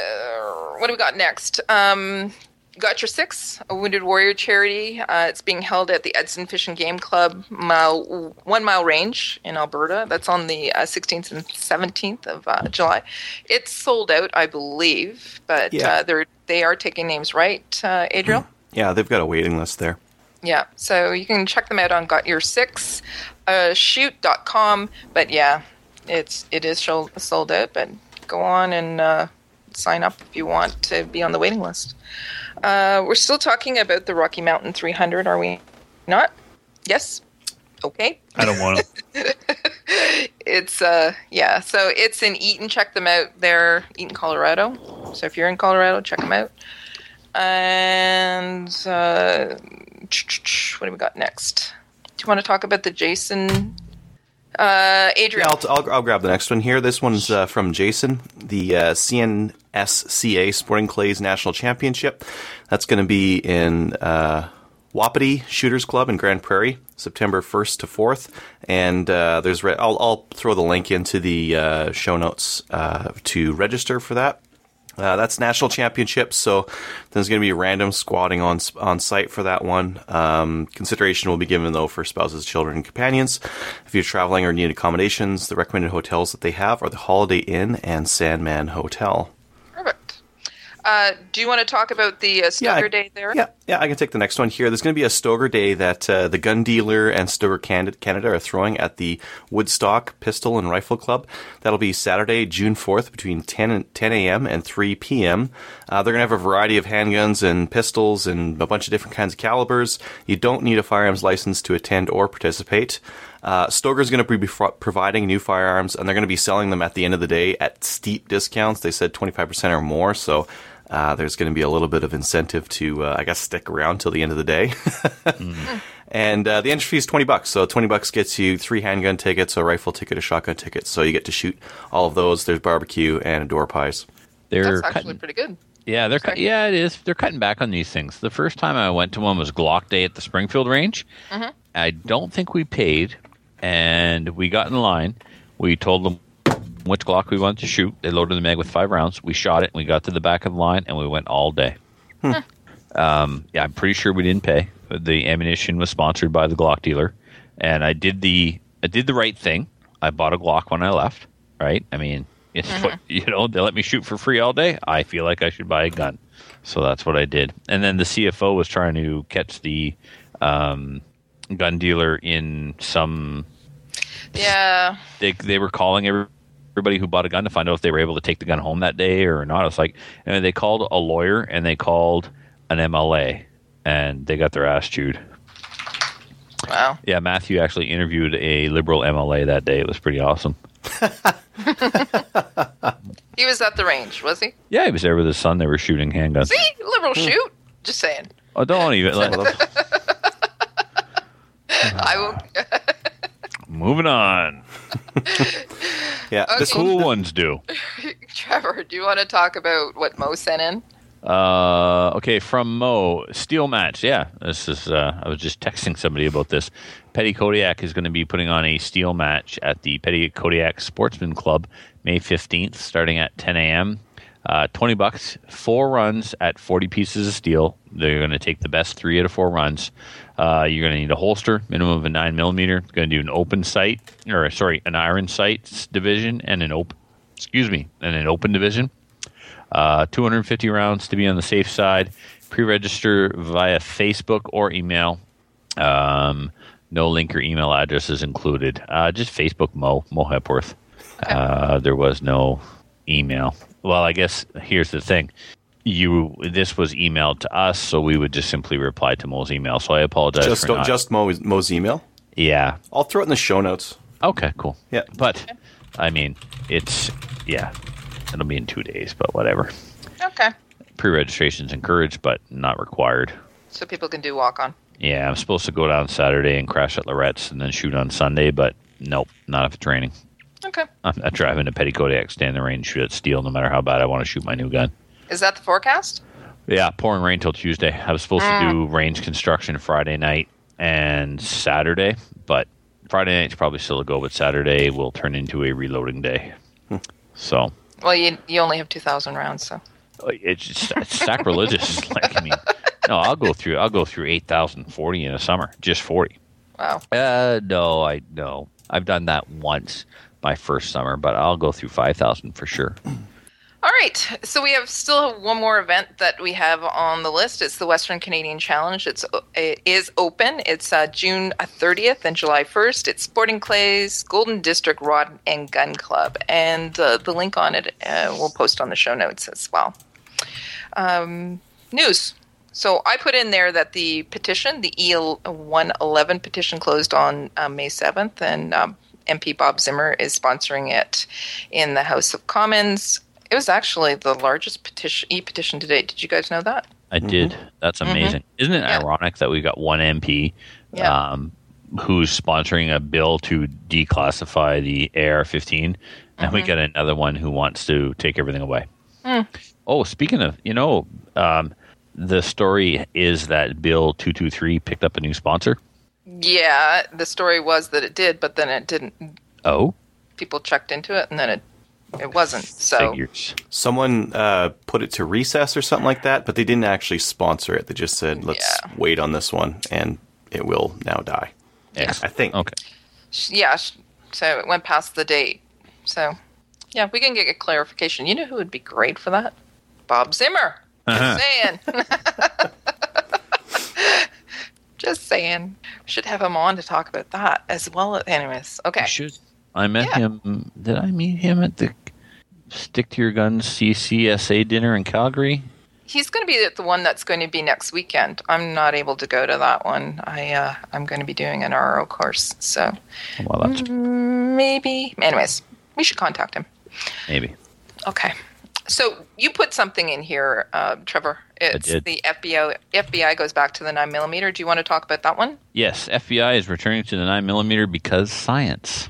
what do we got next? Um, got your six, a Wounded Warrior charity. Uh, it's being held at the Edson Fish and Game Club, mile one mile range in Alberta. That's on the uh, 16th and 17th of uh, July. It's sold out, I believe, but Yeah. uh, they're they are taking names right, uh, Adriel. Yeah, they've got a waiting list there. Yeah, so you can check them out on Got Your Six, uh, shoot.com. But yeah, it's it is show, sold out. But go on and uh, sign up if you want to be on the waiting list. Uh, we're still talking about the Rocky Mountain 300, are we not? Yes. Okay. I don't want to. It's uh yeah, so it's in Eaton. Check them out. They're Eaton, Colorado. So if you're in Colorado, check them out. And uh, what do we got next? Do you want to talk about the Jason? Uh, Adrian. Yeah, I'll, I'll, I'll grab the next one here. This one's uh, from Jason, the uh, CNSCA Sporting Clays National Championship. That's going to be in uh, Wapiti Shooters Club in Grande Prairie, September 1st to 4th. And uh, there's re- I'll, I'll throw the link into the uh, show notes uh, to register for that. Uh, that's national championship, so there's going to be random squadding on on site for that one. Um, consideration will be given though for spouses, children, and companions. If you're traveling or need accommodations, the recommended hotels that they have are the Holiday Inn and Sandman Hotel. Uh, do you want to talk about the uh, Stoeger I- Day there? Yeah, yeah, I can take the next one here. There's going to be a Stoeger Day that uh, the gun dealer and Stoeger Canada, are throwing at the Woodstock Pistol and Rifle Club. That'll be Saturday, June 4th, between 10 and 10 a.m. and 3 p.m. Uh, they're going to have a variety of handguns and pistols and a bunch of different kinds of calibers. You don't need a firearms license to attend or participate. Uh, Stoeger's going to be pro- providing new firearms, and they're going to be selling them at the end of the day at steep discounts. They said 25% or more, so uh, there's going to be a little bit of incentive to, uh, I guess, stick around till the end of the day. And uh, the entry fee is 20 bucks. So 20 bucks gets you three handgun tickets, a rifle ticket, a shotgun ticket. So you get to shoot all of those. There's barbecue and door pies. They're That's actually cutting, pretty good. yeah, they're cut, Sorry. yeah, it is. They're cutting back on these things. The first time I went to one was Glock Day at the Springfield range. I don't think we paid, and we got in line. We told them which Glock we wanted to shoot. They loaded the mag with five rounds. We shot it. And we got to the back of the line, and we went all day. Um, yeah, I'm pretty sure we didn't pay. The ammunition was sponsored by the Glock dealer, and I did the I did the right thing. I bought a Glock when I left. Right? I mean, it's what, you know they let me shoot for free all day. I feel like I should buy a gun, so that's what I did. And then the CFO was trying to catch the um, gun dealer in some. Yeah. They they were calling every, everybody who bought a gun to find out if they were able to take the gun home that day or not. It's like and they called a lawyer and they called an MLA and they got their ass chewed. Wow. Yeah, Matthew actually interviewed a liberal MLA that day. It was pretty awesome. He was at the range, was he? Yeah, he was there with his son. They were shooting handguns. See, liberal hmm. shoot. Just saying. Oh, don't even. Like, I will. moving on. Yeah, Okay. Cool ones do. Trevor, do you want to talk about what Mo sent in? Uh, okay, from Mo, steel match. Yeah, this is. Uh, I was just texting somebody about this. Petitcodiac is going to be putting on a steel match at the Petitcodiac Sportsman Club May fifteenth, starting at ten a.m. Uh, Twenty bucks, four runs at forty pieces of steel. They're going to take the best three out of four runs. Uh, you're going to need a holster, minimum of a nine millimeter. Going to do an open sight, or sorry, an iron sights division and an open. Excuse me, and an open division. Uh, 250 rounds to be on the safe side. Pre-register via Facebook or email. Um, no link or email address is included. Uh, just Facebook Mo Mo Hepworth. Uh, there was no email. Well, I guess here's the thing. You this was emailed to us, so we would just simply reply to Mo's email. So I apologize just for not. just Mo's, Mo's email. yeah. I'll throw it in the show notes. Okay. Cool. Yeah. But I mean, it's yeah. It'll be in two days, but whatever. Okay. Pre-registration is encouraged, but not required. So people can do walk on. Yeah, I'm supposed to go down Saturday and crash at Lorette's and then shoot on Sunday, but nope, not after training. Okay. I'm not driving to Petitcodiac, stay in the rain, shoot at steel, no matter how bad I want to shoot my new gun. Is that the forecast? Yeah, pouring rain till Tuesday. I was supposed to do range construction Friday night and Saturday, but Friday night's probably still a go, but Saturday will turn into a reloading day. So Well, you you only have two thousand rounds, so it's, just, it's sacrilegious. like I mean, no, I'll go through. I'll go through eight thousand forty in a summer, just forty. wow. Uh, no, I no. I've done that once my first summer, but I'll go through five thousand for sure. All right, so we have still one more event that we have on the list. It's the Western Canadian Challenge. It's it is open. It's uh, June thirtieth and July first. It's Sporting Clays Golden District Rod and Gun Club, and uh, the link on it uh, we'll post on the show notes as well. Um, news. So I put in there that the petition, the E111 petition, closed on uh, May 7th, and um, MP Bob Zimmer is sponsoring it in the House of Commons. It was actually the largest petition, e-petition to date. Did you guys know that? I did. That's amazing. Isn't it Yeah. ironic that we've got one MP Yeah. um, who's sponsoring a bill to declassify the AR-15, and we got another one who wants to take everything away. Oh, speaking of, you know, um, the story is that Bill 223 picked up a new sponsor. Yeah, the story was that it did, but then it didn't. Oh, People checked into it, and then it it wasn't. So figures. Someone uh, put it to recess or something like that, but they didn't actually sponsor it. They just said, "Let's Yeah. wait on this one," and it will now die. I think. Okay. yeah, so it went past the date. So yeah, we can get a clarification. You know who would be great for that? Bob Zimmer. Uh-huh. Just saying. Just saying. We should have him on to talk about that as well. Anyways, okay. I met Yeah. him. Did I meet him at the Stick to Your Guns CSSA dinner in Calgary? He's going to be at the one that's going to be next weekend. I'm not able to go to that one. I uh, I'm going to be doing an RO course, so Well, that's maybe. Anyways, we should contact him. maybe. Okay. So you put something in here, uh, Trevor. It's the FBI. FBI goes back to the nine millimeter. Do you want to talk about that one? Yes, FBI is returning to the nine millimeter because science.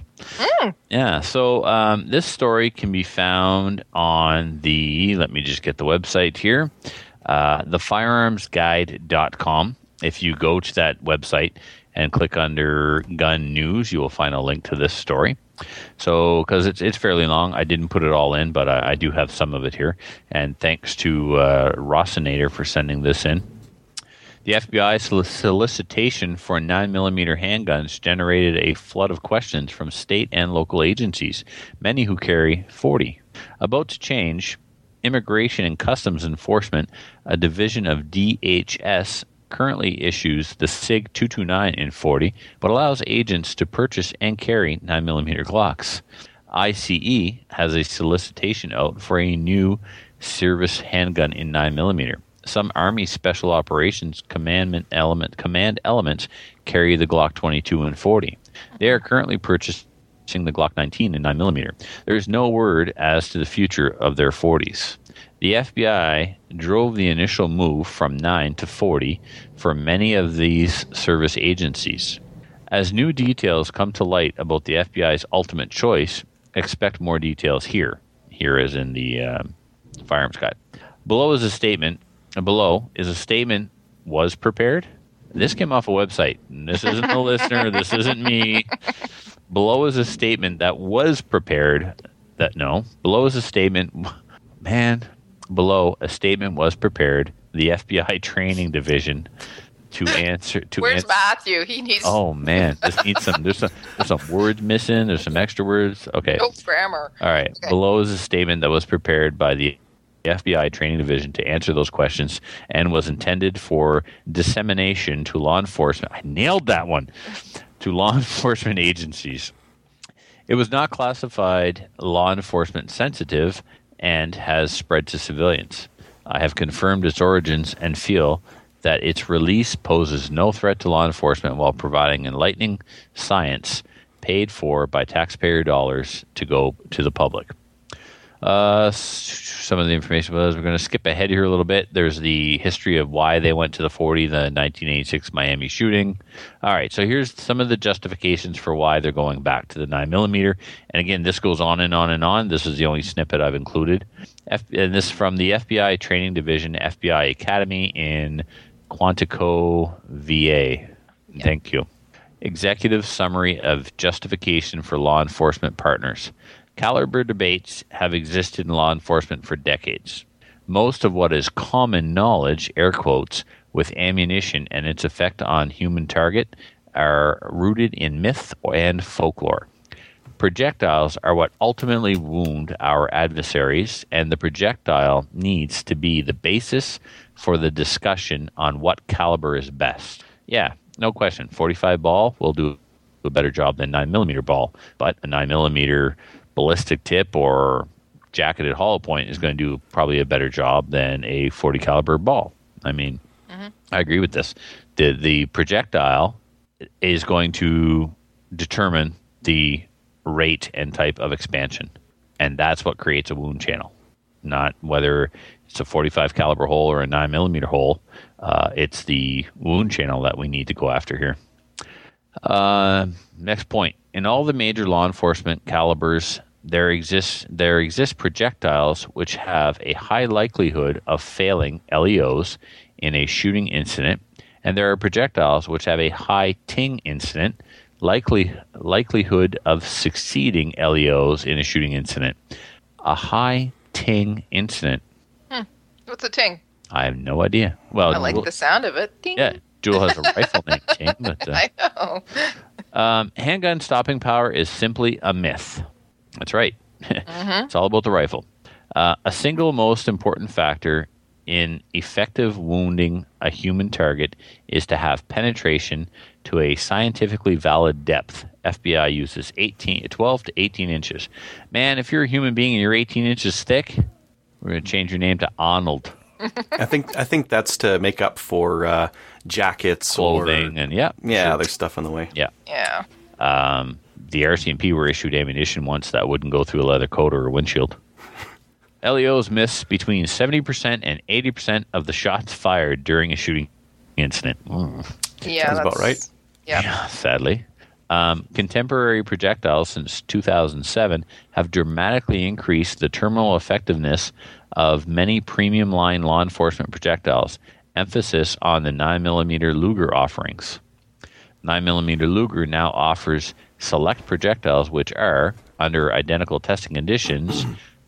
Yeah, so um, this story can be found on the, let me just get the website here, uh, thefirearmsguide.com. If you go to that website and click under gun news, you will find a link to this story. So, because it's it's fairly long, I didn't put it all in, but I, I do have some of it here. And thanks to uh, Rossinator for sending this in. The FBI solicitation for 9mm handguns generated a flood of questions from state and local agencies, many who carry 40. About to change, Immigration and Customs Enforcement, a division of DHS, currently issues the SIG 229 in 40, but allows agents to purchase and carry 9mm Glocks. ICE has a solicitation out for a new service handgun in 9mm. Some Army Special Operations commandment element command elements carry the Glock 22 and 40. They are currently purchasing the Glock 19 in 9mm. There is no word as to the future of their 40s. The FBI drove the initial move from 9 to 40 for many of these service agencies. As new details come to light about the FBI's ultimate choice, expect more details here. Here is in the um, firearms guide. Below is a statement. Below is a statement was prepared. This came off a website. This isn't the listener. This isn't me. Below is a statement that was prepared. That no. Below is a statement. Man, below a statement was prepared. The FBI training division to answer to Where's answer. Matthew? He needs Oh man, this needs some. There's some. There's some words missing. There's some extra words. Okay. no grammar. All right. Okay. Below is a statement that was prepared by the FBI training division to answer those questions and was intended for dissemination to law enforcement. I nailed that one. To law enforcement agencies. It was not classified law enforcement sensitive and has spread to civilians. I have confirmed its origins and feel that its release poses no threat to law enforcement while providing enlightening science paid for by taxpayer dollars to go to the public. Uh, some of the information was we're going to skip ahead here a little bit. There's the history of why they went to the 40, the 1986 Miami shooting. All right, so here's some of the justifications for why they're going back to the 9 millimeter. And again, this goes on and on and on. This is the only snippet I've included. F- and this is from the FBI Training Division, FBI Academy in Quantico, VA. Thank you. Executive Summary of Justification for Law Enforcement Partners. Caliber debates have existed in law enforcement for decades. Most of what is common knowledge, air quotes, with ammunition and its effect on human target are rooted in myth and folklore. Projectiles are what ultimately wound our adversaries, and the projectile needs to be the basis for the discussion on what caliber is best. Yeah, no question. 45 ball will do a better job than 9 millimeter ball, but a 9 millimeter ballistic tip or jacketed hollow point is going to do probably a better job than a 40 caliber ball. I mean, I agree with this. The the projectile is going to determine the rate and type of expansion, and that's what creates a wound channel. Not whether it's a 45 caliber hole or a 9 millimeter hole. Uh, it's the wound channel that we need to go after here. Uh, next point. In all the major law enforcement calibers, there exists there exist projectiles which have a high likelihood of failing LEOs in a shooting incident, and there are projectiles which have a high ting incident likely likelihood of succeeding LEOs in a shooting incident. A high ting incident. What's a ting? I have no idea. Well, I like Jewel- the sound of it. Ding. yeah, Jewel has a rifle named Ting, but uh, I know. Um, handgun stopping power is simply a myth. That's right. it's all about the rifle. Uh, a single most important factor in effective wounding a human target is to have penetration to a scientifically valid depth. FBI uses 18, 12 to 18 inches. Man, if you're a human being and you're 18 inches thick, we're going to change your name to Arnold. I think I think that's to make up for uh, jackets Clothing or and yeah. yeah, sure. there's stuff in the way. Yeah. Yeah. Um, the RCMP were issued ammunition once that wouldn't go through a leather coat or a windshield. LEOs miss between 70% and 80% of the shots fired during a shooting incident. Mm, Yeah. Sounds about that's- right. Yeah. sadly. Um, contemporary projectiles since 2007 have dramatically increased the terminal effectiveness of many premium line law enforcement projectiles, emphasis on the 9mm Luger offerings. 9mm Luger now offers select projectiles which are, under identical testing conditions,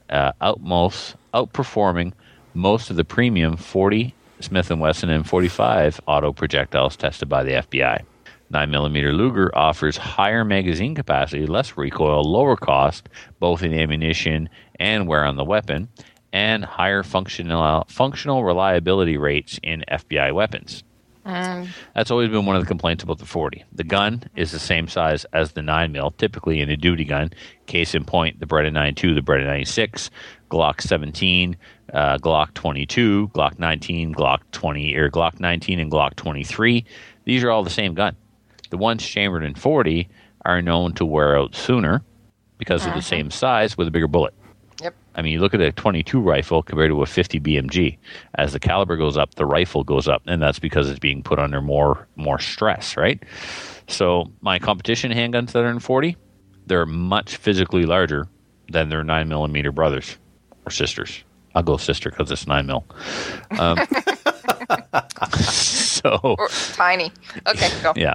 uh, outmost, outperforming most of the premium 40, Smith & Wesson and 45 auto projectiles tested by the FBI. 9mm Luger offers higher magazine capacity, less recoil, lower cost, both in ammunition and wear on the weapon, and higher functional, functional reliability rates in FBI weapons. That's always been one of the complaints about the 40. The gun is the same size as the 9mm, typically in a duty gun. Case in point, the Beretta 92, the Beretta 96, Glock 17, uh, Glock 22, Glock 19, Glock 20, or Glock 19 and Glock 23. These are all the same gun. The ones chambered in 40 are known to wear out sooner because of the same size with a bigger bullet. Yep. I mean, you look at a 22 rifle compared to a 50 BMG. As the caliber goes up, the rifle goes up, and that's because it's being put under more more stress, right? So my competition handguns that are in 40, they're much physically larger than their 9 millimeter brothers or sisters. I'll go sister because it's 9 mil. Um, so Or tiny. Okay, go. yeah.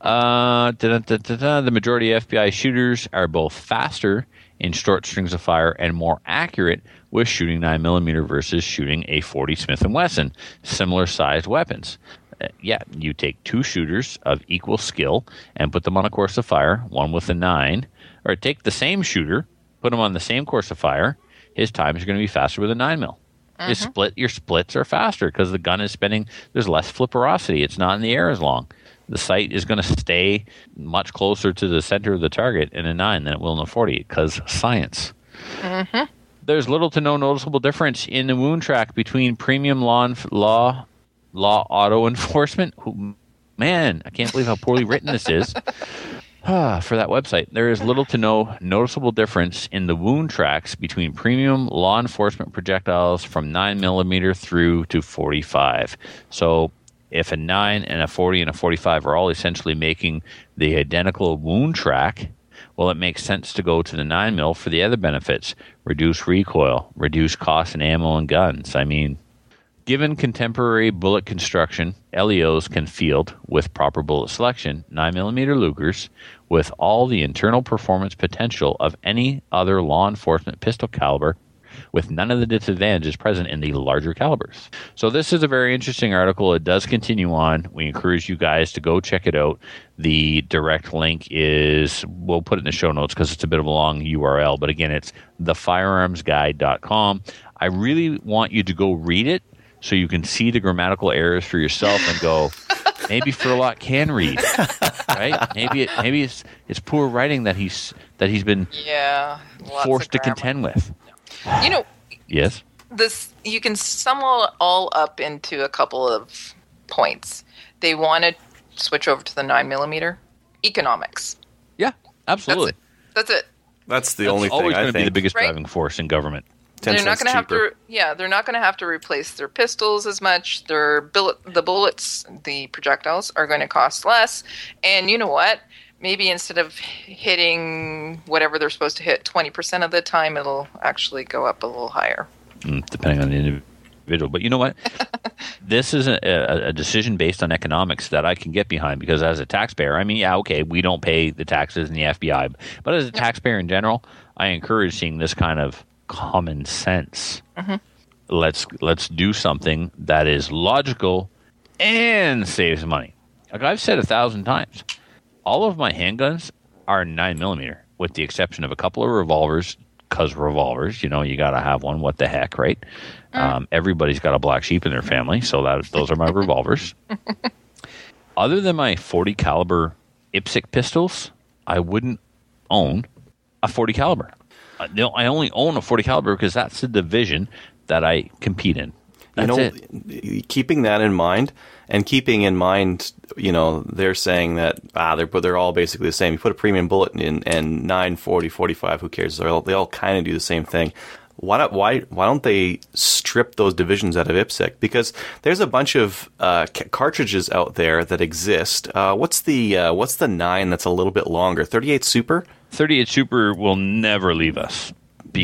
Uh. The majority of FBI shooters are both faster in short strings of fire and more accurate with shooting 9mm versus shooting a 40 Smith & Wesson, similar sized weapons. Uh, yeah, you take two shooters of equal skill and put them on a course of fire, one with a 9, or take the same shooter, put him on the same course of fire, his time is going to be faster with a 9 mil. Your split your splits are faster because the gun is spinning. There's less flipperosity. It's not in the air as long. The sight is going to stay much closer to the center of the target in a nine than it will in a forty because science. There's little to no noticeable difference in the wound track between premium law law law auto enforcement. Who- Man, I can't believe how poorly written this is. Ah, for that website. There is little to no noticeable difference in the wound tracks between premium law enforcement projectiles from 9mm through to 45. So, if a 9 and a 40 and a 45 are all essentially making the identical wound track, well, it makes sense to go to the 9 mil for the other benefits reduce recoil, reduce cost in ammo and guns. I mean, Given contemporary bullet construction, LEOs can field, with proper bullet selection, 9mm Lugers with all the internal performance potential of any other law enforcement pistol caliber, with none of the disadvantages present in the larger calibers. So, this is a very interesting article. It does continue on. We encourage you guys to go check it out. The direct link is, we'll put it in the show notes because it's a bit of a long URL, but again, it's thefirearmsguide.com. I really want you to go read it so you can see the grammatical errors for yourself and go, maybe Furlock can read, right? Maybe it, maybe it's it's poor writing that he's that he's been Yeah. forced to contend with. You know, Yes. this you can sum all, all up into a couple of points. They want to switch over to the nine millimeter economics. Yeah, That's absolutely. it. That's it. That's the That's only thing always I going to be the biggest Right. driving force in government. 10 they're not going to have to. Yeah, they're not going to have to replace their pistols as much. Their bullet, the bullets, the projectiles are going to cost less. And you know what? Maybe instead of hitting whatever they're supposed to hit twenty percent of the time, it'll actually go up a little higher. Mm, depending on the individual. But you know what? this is a, a, a decision based on economics that I can get behind because as a taxpayer, I mean, yeah, okay, we don't pay the taxes in the FBI, but as a taxpayer in general, I encourage seeing this kind of common sense. Let's let's do something that is logical and saves money. Like I've said a thousand times, all of my handguns are nine millimeter, with the exception of a couple of revolvers. Cause revolvers, you know, you got to have one. What the heck, right? Um, everybody's got a black sheep in their family, so that those are my revolvers. Other than my 40 caliber IPSC pistols, I wouldn't own a 40 caliber. I, no, I only own a 40 caliber because that's the division that I compete in. That's you know, it. keeping that in mind, and keeping in mind, you know, they're saying that ah, they're but they're all basically the same. You put a premium bullet in and 9, 40, 45, who cares? All, they all kind of do the same thing. Why don't why why don't they strip those divisions out of IPSC? Because there's a bunch of uh, ca- cartridges out there that exist. Uh, what's the uh, what's the nine that's a little bit longer? 38 Super. 38 Super will never leave us.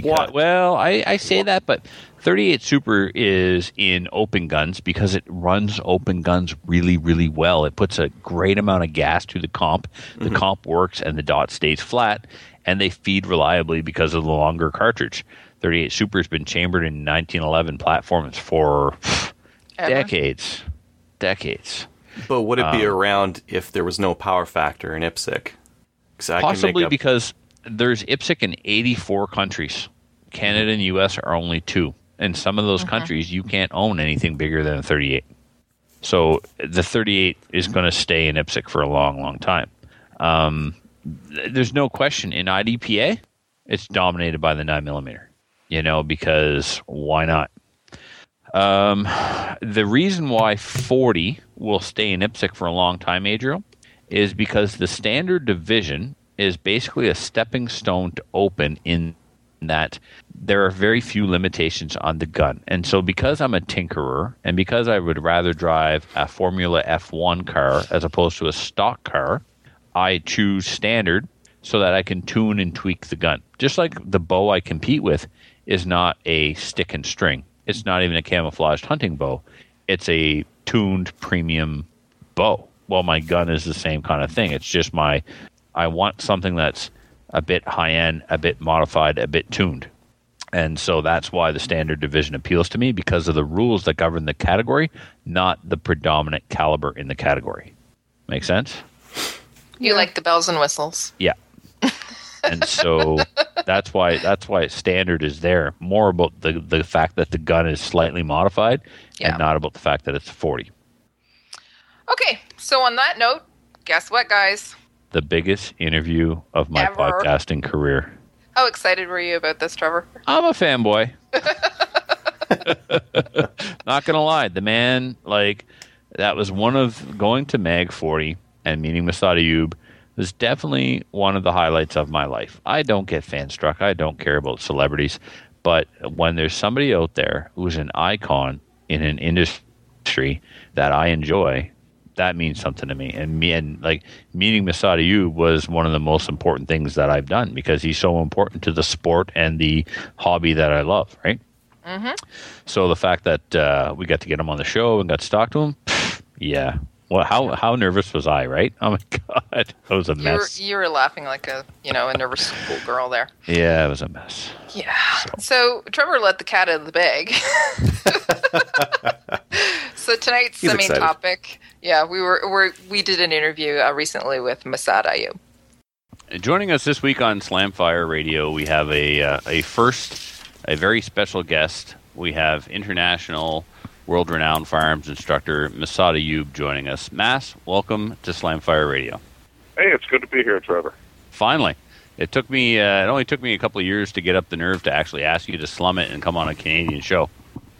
Because, What? Well, I, I say that, but 38 Super is in open guns because it runs open guns really, really well. It puts a great amount of gas to the comp. The comp works and the dot stays flat, and they feed reliably because of the longer cartridge. 38 Super has been chambered in 1911 platforms for decades, decades. But would it be Um, around if there was no power factor in IPSC? 'Cause I Possibly up- because there's IPSC in 84 countries. Canada and US are only two. In some of those countries, you can't own anything bigger than a 38. So the 38 is going to stay in IPSC for a long, long time. Um, th- there's no question in IDPA, it's dominated by the 9 millimeter. You know, because why not? Um, the reason why 40 will stay in IPSC for a long time, Adriel, is because the standard division is basically a stepping stone to open in that there are very few limitations on the gun. And so because I'm a tinkerer and because I would rather drive a Formula F1 car as opposed to a stock car, I choose standard so that I can tune and tweak the gun. Just like the bow I compete with is not a stick and string. It's not even a camouflaged hunting bow. It's a tuned premium bow. Well, my gun is the same kind of thing. It's just my I want something that's a bit high end, a bit modified, a bit tuned. And so that's why the standard division appeals to me because of the rules that govern the category, not the predominant caliber in the category. Make sense? You like the bells and whistles. Yeah. and so that's why that's why standard is there. More about the the fact that the gun is slightly modified Yeah. and not about the fact that it's 40. Okay, so on that note, guess what, guys? The biggest interview of my Ever. podcasting career. How excited were you about this, Trevor? I'm a fanboy. Not gonna lie, the man like that was one of going to Mag 40 and meeting Massad Ayoob was definitely one of the highlights of my life. I don't get fan struck. I don't care about celebrities, but when there's somebody out there who's an icon in an industry that I enjoy, that means something to me. And me and like meeting Massad Ayoob was one of the most important things that I've done because he's so important to the sport and the hobby that I love, right? So the fact that uh, we got to get him on the show and got to talk to him, pff, yeah. Well, how how nervous was I, right? Oh my god, that was a You were, mess. you were laughing like a you know a nervous schoolgirl there. Yeah, it was a mess. Yeah. So Trevor let the cat out of the bag. so tonight's He's the main excited. topic. Yeah, we were, we're, we did an interview uh, recently with Massad Ayoob. Joining us this week on Slamfire Radio, we have a uh, a first, a very special guest. We have international, world-renowned firearms instructor Massad Ayoob joining us. Mas, welcome to Slamfire Radio. Hey, it's good to be here, Trevor. Finally, it took me. Uh, it only took me a couple of years to get up the nerve to actually ask you to slum it and come on a Canadian show.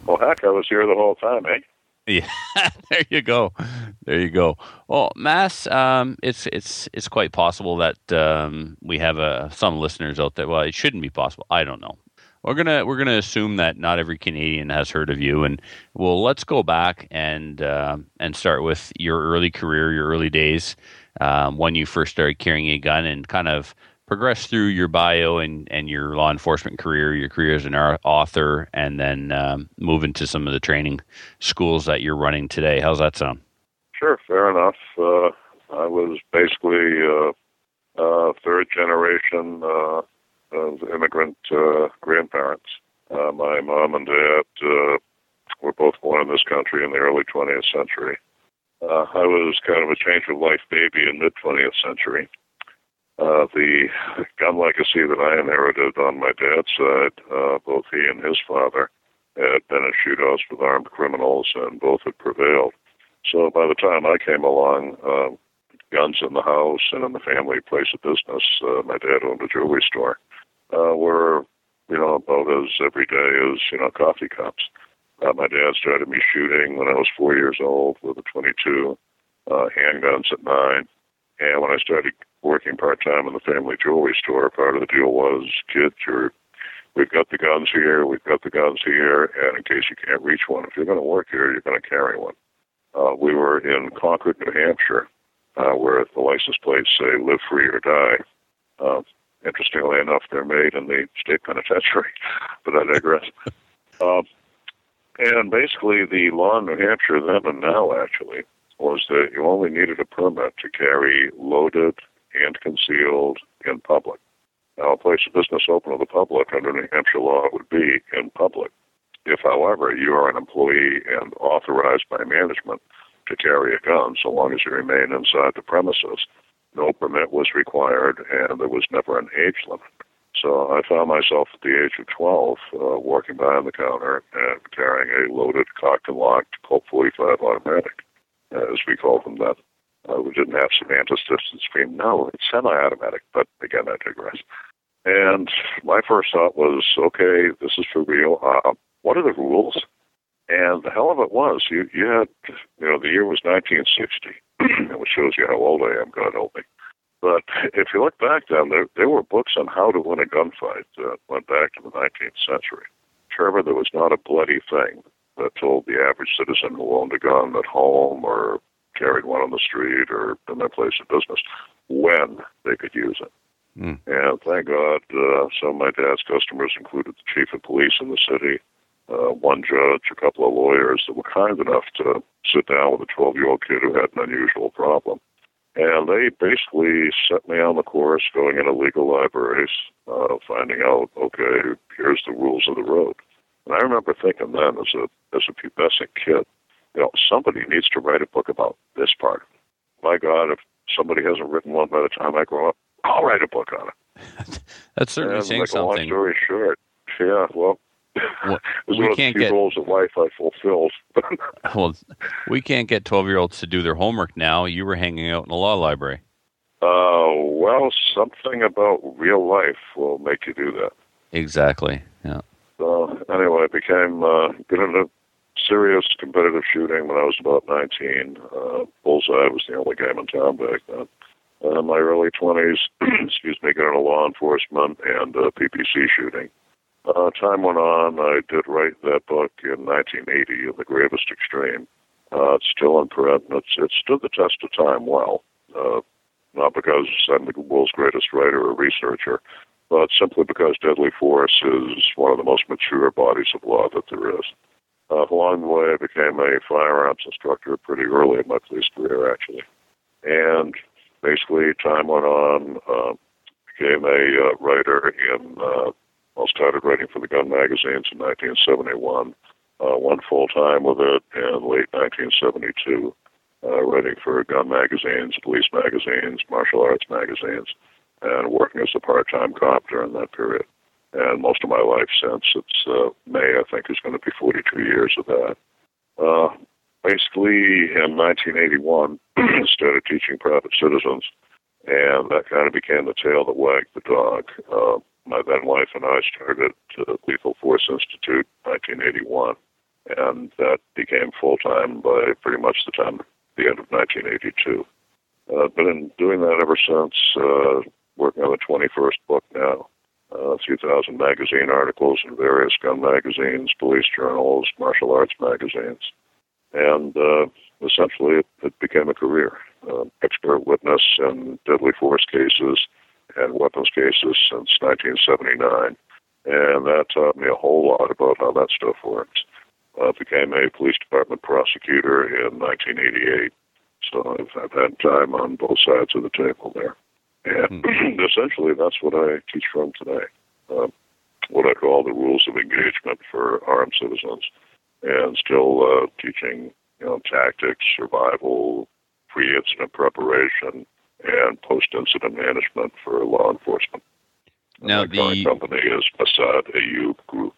Well, heck, I was here the whole time, eh? Yeah, there you go, there you go. Well, Mas, um, it's it's it's quite possible that um, we have uh, some listeners out there. Well, it shouldn't be possible. I don't know. We're gonna we're gonna assume that not every Canadian has heard of you, and well, let's go back and uh, and start with your early career, your early days, um, when you first started carrying a gun, and kind of progress through your bio and, and your law enforcement career, your career as an author, and then um, move into some of the training schools that you're running today. How's that sound? Sure, fair enough. Uh, I was basically uh, uh, third generation uh, of immigrant uh, grandparents. Uh, my mom and dad were both born in this country in the early 20th century. I was kind of a change of life baby in mid 20th century. Uh, the gun legacy that I inherited on my dad's side, uh, both he and his father had been in shootouts with armed criminals, and both had prevailed. So by the time I came along, um, guns in the house and in the family place of business, uh, my dad owned a jewelry store, uh, were, you know, about as everyday as, you know, coffee cups. Uh, my dad started me shooting when I was four years old with a 22, uh, handguns at nine. And when I started working part time in the family jewelry store, part of the deal was, kids, you're we've got the guns here, we've got the guns here, and in case you can't reach one, if you're going to work here, you're going to carry one. Uh, we were in Concord, New Hampshire, uh, where the license plates say "Live Free or Die." Uh, interestingly enough, they're made in the state penitentiary, but I digress. um, and basically, the law in New Hampshire then and now actually was that you only needed a permit to carry loaded and concealed in public. Now, a place of business open to the public under New Hampshire law would be in public. if, however, you are an employee and authorized by management to carry a gun, so long as you remain inside the premises, no permit was required, and there was never an age limit. So I found myself at the age of 12 uh, walking behind the counter and carrying a loaded, cocked and locked Colt 45 automatic, as we called them then. Uh, we didn't have Samantha's distance scream. No, it's semi-automatic, but again, I digress. And my first thought was, okay, this is for real. Uh, what are the rules? And the hell of it was, you, you had, you know, the year was 1960, which shows you how old I am, God help me. But if you look back then, there, there were books on how to win a gunfight that went back to the 19th century. Trevor, there was not a bloody thing that told the average citizen who owned a gun at home or carried one on the street or in their place of business when they could use it. Mm. And thank God, uh, some of my dad's customers included the chief of police in the city, uh, one judge, a couple of lawyers that were kind enough to sit down with a 12 year old kid who had an unusual problem and they basically set me on the course going into legal libraries, uh, finding out, okay, here's the rules of the road. And I remember thinking then, as a as a pubescent kid, you know, somebody needs to write a book about this part. My God, if somebody hasn't written one by the time I grow up, I'll write a book on it. That's certainly and saying like something. Long story short, yeah, well, well, we can't get roles of life I fulfilled. well, we can't get twelve-year-olds to do their homework now. You were hanging out in a law library. Uh, well, something about real life will make you do that. Exactly. Yeah. So anyway, I became uh, good into serious competitive shooting when I was about 19. Uh, Bullseye was the only game in town back then. Uh, in my early 20s, excuse me, got into law enforcement and uh, PPC shooting. Uh, time went on. I did write that book in 1980, The Gravest Extreme. Uh, it's still in print, and it's, it stood the test of time well. Uh, not because I'm the world's greatest writer or researcher, but simply because Deadly Force is one of the most mature bodies of law that there is. Uh, along the way, I became a firearms instructor pretty early in my police career, actually. And basically, time went on. Uh, became a uh, writer in uh, I started writing for the gun magazines in 1971. Uh, went full time with it in late 1972, uh, writing for gun magazines, police magazines, martial arts magazines, and working as a part time cop during that period. And most of my life since it's uh, May, I think, is going to be 42 years of that. Uh, basically, in 1981, started teaching private citizens, and that kind of became the tail that wagged the dog. Uh, my then wife and I started uh, Lethal Force Institute in 1981, and that became full time by pretty much the time the end of 1982. Uh, been doing that ever since. Uh, working on the 21st book now. Uh, 2,000 magazine articles in various gun magazines, police journals, martial arts magazines, and uh, essentially it, it became a career. Uh, expert witness in deadly force cases and weapons cases since 1979, and that taught me a whole lot about how that stuff works. I became a police department prosecutor in 1988, so I've, I've had time on both sides of the table there. And mm-hmm. essentially, that's what I teach from today. Uh, what I call the rules of engagement for armed citizens, and still uh, teaching, you know, tactics, survival, pre-incident preparation, and post-incident management for law enforcement. Now, the company is Massad Ayoob Group.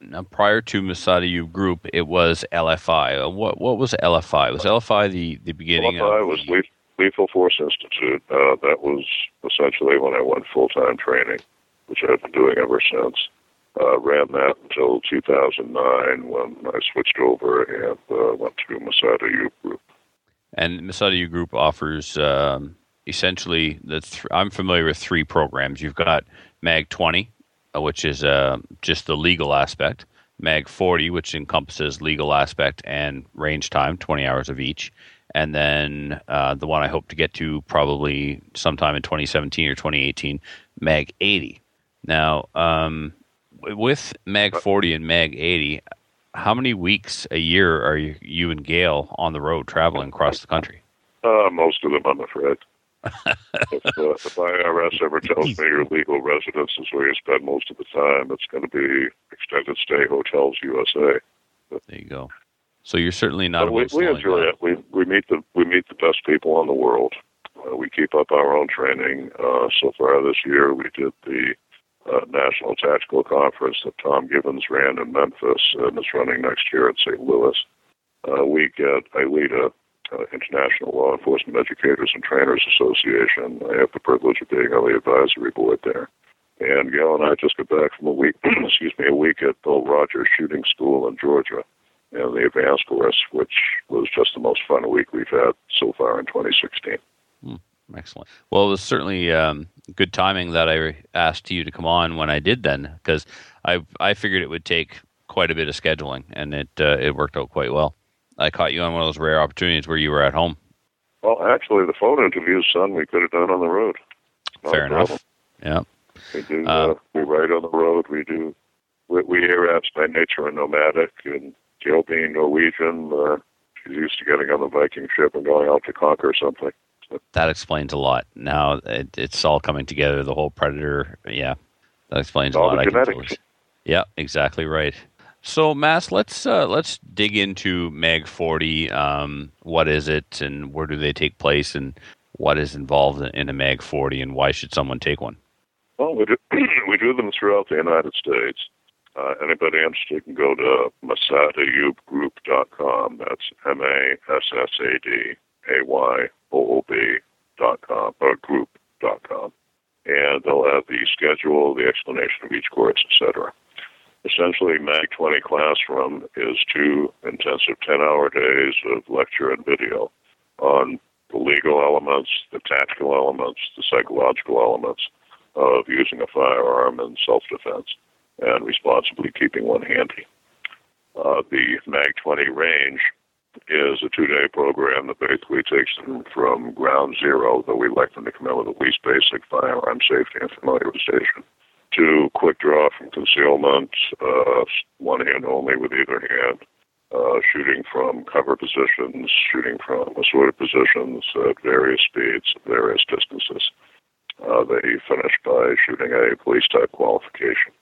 Now, prior to Massad Ayoob Group, it was LFI. What what was LFI? Was LFI the, the beginning LFI of was the... Lethal Force Institute. Uh, that was essentially when I went full-time training, which I've been doing ever since. Uh, ran that until 2009 when I switched over and uh, went to Massad Ayoob Group. And Massad Ayoob Group offers um, essentially the th- I'm familiar with three programs. You've got Mag 20, uh, which is uh, just the legal aspect. Mag 40, which encompasses legal aspect and range time, 20 hours of each. And then uh, the one I hope to get to probably sometime in 2017 or 2018, Mag 80. Now, um, with Mag 40 and Mag 80, how many weeks a year are you, you and Gail on the road traveling across the country? Uh, most of them, I'm afraid. if, uh, if IRS ever tells me your legal residence is where you spend most of the time, it's going to be extended stay hotels USA. There you go. So you're certainly not. We, we enjoy down. it. We we meet the we meet the best people in the world. Uh, we keep up our own training. Uh, so far this year, we did the uh, National Tactical Conference that Tom Givens ran in Memphis, and it's running next year in St. Louis. Uh, we get I lead a uh, International Law Enforcement Educators and Trainers Association. I have the privilege of being on the advisory board there. And Gail and I just got back from a week, excuse me, a week at Bill Rogers Shooting School in Georgia, and the advanced course, which was just the most fun week we've had so far in 2016. Excellent. Well, it was certainly um, good timing that I asked you to come on when I did then, because I I figured it would take quite a bit of scheduling, and it uh, it worked out quite well. I caught you on one of those rare opportunities where you were at home. Well, actually, the phone interview, son, we could have done on the road. Not Fair enough. Yeah. We do. Uh, Uh, we ride on the road. We do. We, we Arabs by nature are nomadic, and Jill being Norwegian, uh, she's used to getting on the Viking ship and going out to conquer something. That explains a lot. Now it, it's all coming together. The whole predator. Yeah, that explains a lot. the genetics. Yeah, exactly right. So, Mas, let's uh, let's dig into Mag Forty. Um, what is it, and where do they take place, and what is involved in- in a Mag Forty, and why should someone take one? Well, we do, we do them throughout the United States. Uh, anybody interested can go to massadayoobgroup.com. That's M A S S A D A Y O O B dot com or group dot com, and they'll have the schedule, the explanation of each course, etc. Essentially, Mag 20 Classroom is two intensive 10-hour days of lecture and video on the legal elements, the tactical elements, the psychological elements of using a firearm in self-defense and responsibly keeping one handy. Uh, the MAG 20 range is a two-day program that basically takes them from ground zero, though we like them to come in with at least basic firearm safety and familiarization, to quick draw from concealment, uh, one hand only with either hand, uh, shooting from cover positions, shooting from assorted positions at various speeds, various distances. Uh, they finish by shooting a police type qualification.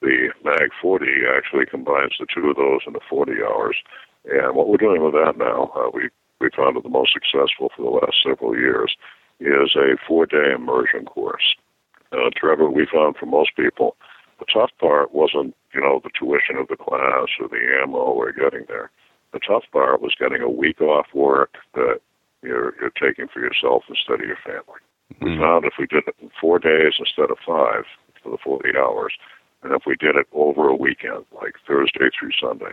The MAG 40 actually combines the two of those into 40 hours. And what we're doing with that now, uh, we, we found it the most successful for the last several years, is a four day immersion course. Uh, Trevor, we found for most people, the tough part wasn't, you know, the tuition of the class or the ammo or getting there. The tough part was getting a week off work that you're, you're taking for yourself instead of your family. We Mhm. found if we did it in four days instead of five for the 40 hours, and if we did it over a weekend, like Thursday through Sunday,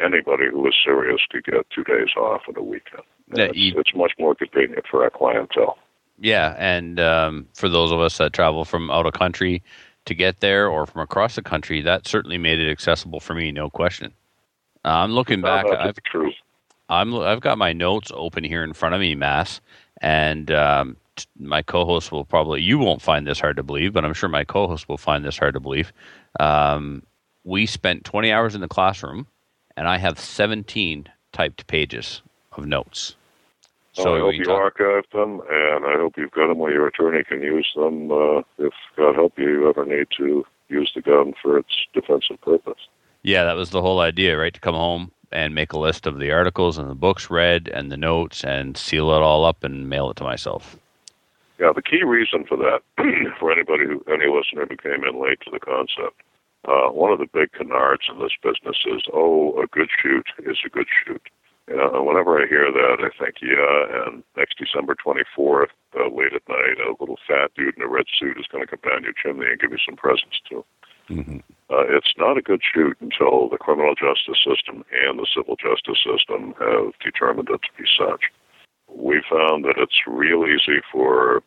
anybody who was serious could get two days off in a weekend. Yeah, it's, you- it's much more convenient for our clientele. Yeah, and um, for those of us that travel from out of country to get there, or from across the country, that certainly made it accessible for me, no question. Uh, I'm looking Now, back. I've. I'm I've got my notes open here in front of me, Mas, and um, my co-host will probably you won't find this hard to believe, but I'm sure my co-host will find this hard to believe. Um, we spent 20 hours in the classroom, and I have 17 typed pages of notes. So I hope you talk- archived them, and I hope you've got them where your attorney can use them uh, if, God help you, you ever need to use the gun for its defensive purpose. Yeah, that was the whole idea, right? To come home and make a list of the articles and the books read and the notes and seal it all up and mail it to myself. Yeah, the key reason for that, for anybody who, any listener who came in late to the concept, uh, one of the big canards in this business is, oh, a good shoot is a good shoot. Know, whenever I hear that, I think, yeah, and next December 24th, uh, late at night, a little fat dude in a red suit is going to come down your chimney and give you some presents, too. Mm-hmm. Uh, it's not a good shoot until the criminal justice system and the civil justice system have determined it to be such. We found that it's real easy for,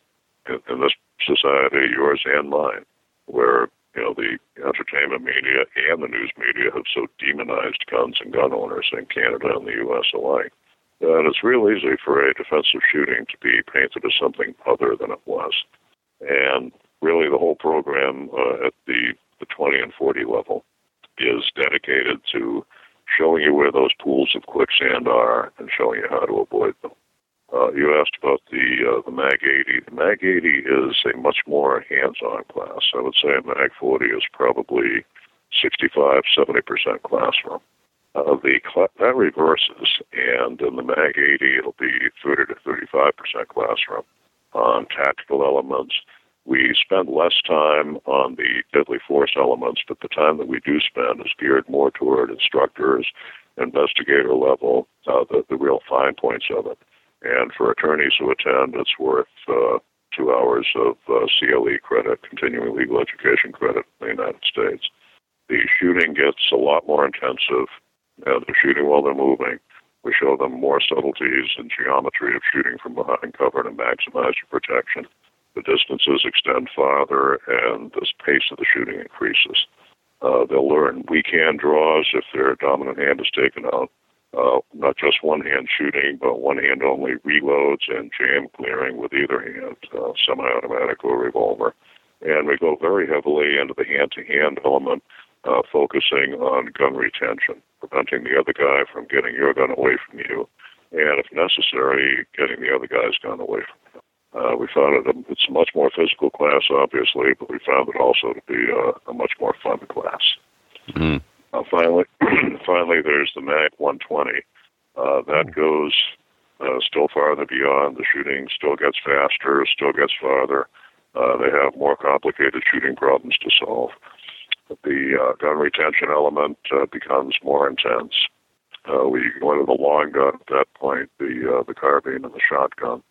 in, in this society, yours and mine, where you know the entertainment media and the news media have so demonized guns and gun owners in Canada and the U.S. alike, that it's real easy for a defensive shooting to be painted as something other than it was. And really, the whole program uh, at the the 20 and 40 level is dedicated to showing you where those pools of quicksand are and showing you how to avoid them. Uh, you asked about the uh, the Mag 80. The Mag 80 is a much more hands-on class. I would say a Mag 40 is probably 65, 70 percent classroom. Uh, the cl- that reverses, and in the Mag 80, it'll be 30 to 35 percent classroom on tactical elements. We spend less time on the deadly force elements, but the time that we do spend is geared more toward instructors, investigator level, uh, the, the real fine points of it. And for attorneys who attend, it's worth uh, two hours of uh, CLE credit, continuing legal education credit in the United States. The shooting gets a lot more intensive. Uh, they're shooting while they're moving. We show them more subtleties and geometry of shooting from behind cover to maximize your protection. The distances extend farther, and the pace of the shooting increases. Uh, they'll learn weak hand draws if their dominant hand is taken out. Uh, not just one hand shooting, but one hand only reloads and jam clearing with either hand, uh, semi automatic or revolver. And we go very heavily into the hand to hand element, uh, focusing on gun retention, preventing the other guy from getting your gun away from you, and if necessary, getting the other guy's gun away from you. Uh, we found it a, it's a much more physical class, obviously, but we found it also to be uh, a much more fun class. Mm. Uh, finally, finally, there's the Mag 120. Uh, that goes uh, still farther beyond. The shooting still gets faster, still gets farther. Uh, they have more complicated shooting problems to solve. The uh, gun retention element uh, becomes more intense. Uh, we go into the long gun at that point, the uh, the carbine and the shotgun,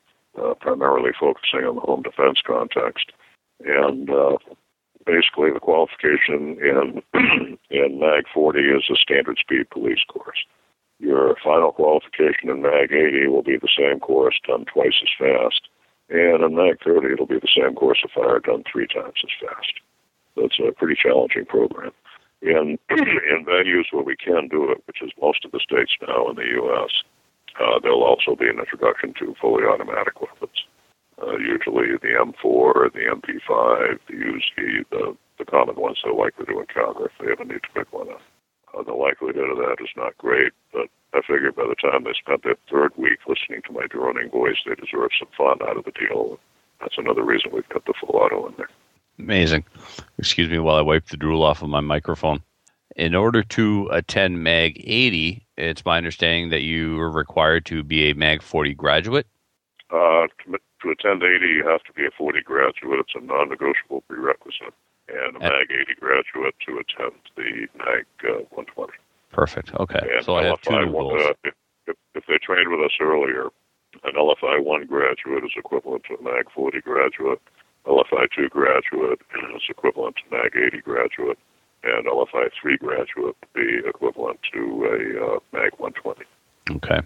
uh, primarily focusing on the home defense context. And uh, basically, the qualification in in Mag 40 is a standard speed police course. Your final qualification in Mag 80 will be the same course done twice as fast, and in Mag 30 it'll be the same course of fire done three times as fast. It's a pretty challenging program. In in venues where we can do it, which is most of the states now in the U.S., uh, there'll also be an introduction to fully automatic weapons. Uh, usually the M4, the MP5, the Uzi, the, the common ones they're likely to encounter if they ever need to pick one up. Uh, the likelihood of that is not great, but I figure by the time they spent their third week listening to my droning voice, they deserve some fun out of the deal. That's another reason we've got the full auto in there. Amazing. Excuse me while I wipe the drool off of my microphone. In order to attend MAG 80, it's my understanding that you are required to be a MAG 40 graduate. Uh, to, attend 80, you have to be a 40 graduate. It's a non-negotiable prerequisite. And a MAG 80 graduate to attend the MAG uh, 120. Perfect. Okay. And So I have two LFI new one- uh, if, if, if they trained with us earlier, an LFI 1 graduate is equivalent to a MAG 40 graduate. LFI 2 graduate is equivalent to a MAG 80 graduate. And LFI 3 graduate would be equivalent to a uh, MAG 120. Okay.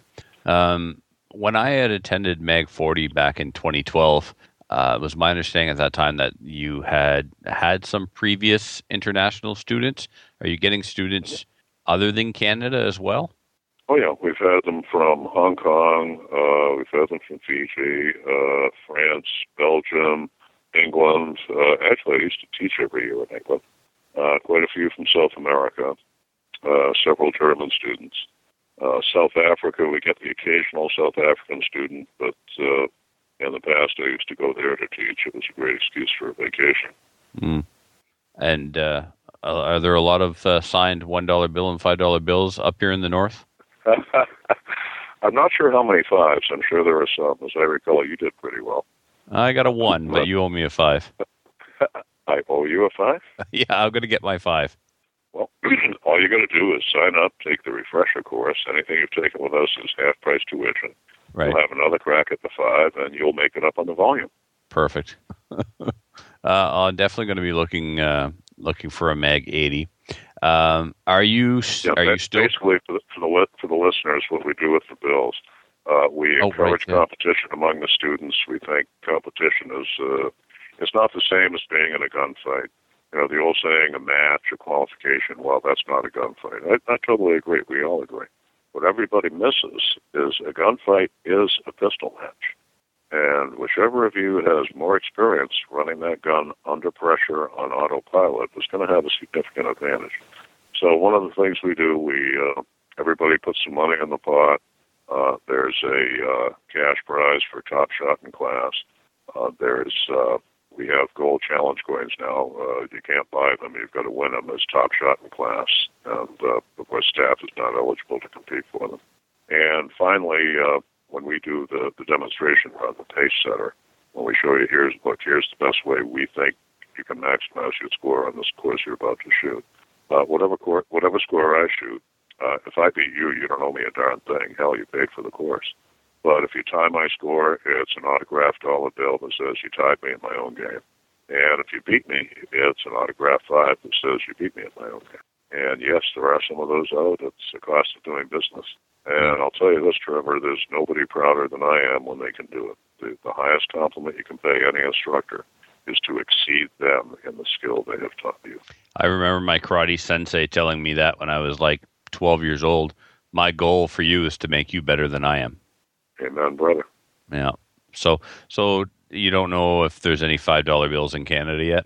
Um, when I had attended MAG 40 back in 2012, uh, it was my understanding at that time that you had had some previous international students. Are you getting students other than Canada as well? Oh yeah, we've had them from Hong Kong. Uh, we've had them from Fiji, uh, France, Belgium, England. Uh, actually, I used to teach every year in England. Uh, quite a few from South America. Uh, several German students. Uh, South Africa, we get the occasional South African student, but uh, in the past I used to go there to teach. It was a great excuse for a vacation. Mm. And uh, are there a lot of uh, signed one dollar bill and five dollar bills up here in the north? I'm not sure how many fives. I'm sure there are some. As I recall, you did pretty well. I got a one, but you owe me a five. I owe you a five. yeah, I'm going to get my five. Well, all you got to do is sign up, take the refresher course. Anything you've taken with us is half price tuition. Right. You'll have another crack at the five, and you'll make it up on the volume. Perfect. uh, I'm definitely going to be looking uh, looking for a Mag 80. Um, are you Yeah, are you still basically for the, for the for the listeners? What we do with the bills, uh, we Oh, encourage right, yeah. competition among the students. We think competition is uh, it's not the same as being in a gunfight. You know, the old saying, a match, a qualification. Well, that's not a gunfight. I, I totally agree. We all agree. What everybody misses is a gunfight is a pistol match. And whichever of you has more experience running that gun under pressure on autopilot is going to have a significant advantage. So one of the things we do, we uh, everybody puts some money in the pot. Uh, there's a uh, cash prize for top shot in class. Uh, there's uh, we have gold challenge coins now. Uh, you can't buy them; you've got to win them as top shot in class, and uh, of course, staff is not eligible to compete for them. And finally, uh, when we do the, the demonstration run, the pace setter, when we show you here's look, here's the best way we think you can maximize your score on this course you're about to shoot. Uh, whatever cor- whatever score I shoot, uh, if I beat you, you don't owe me a darn thing. Hell, you paid for the course. But if you tie my score, it's an autographed dollar bill that says you tied me in my own game. And if you beat me, it's an autographed five that says you beat me in my own game. And yes, there are some of those out. It's the cost of doing business. And I'll tell you this, Trevor, there's nobody prouder than I am when they can do it. The, the highest compliment you can pay any instructor is to exceed them in the skill they have taught you. I remember my karate sensei telling me that when I was like 12 years old. My goal for you is to make you better than I am. Amen, brother. Yeah. So, so you don't know if there's any five dollar bills in Canada yet?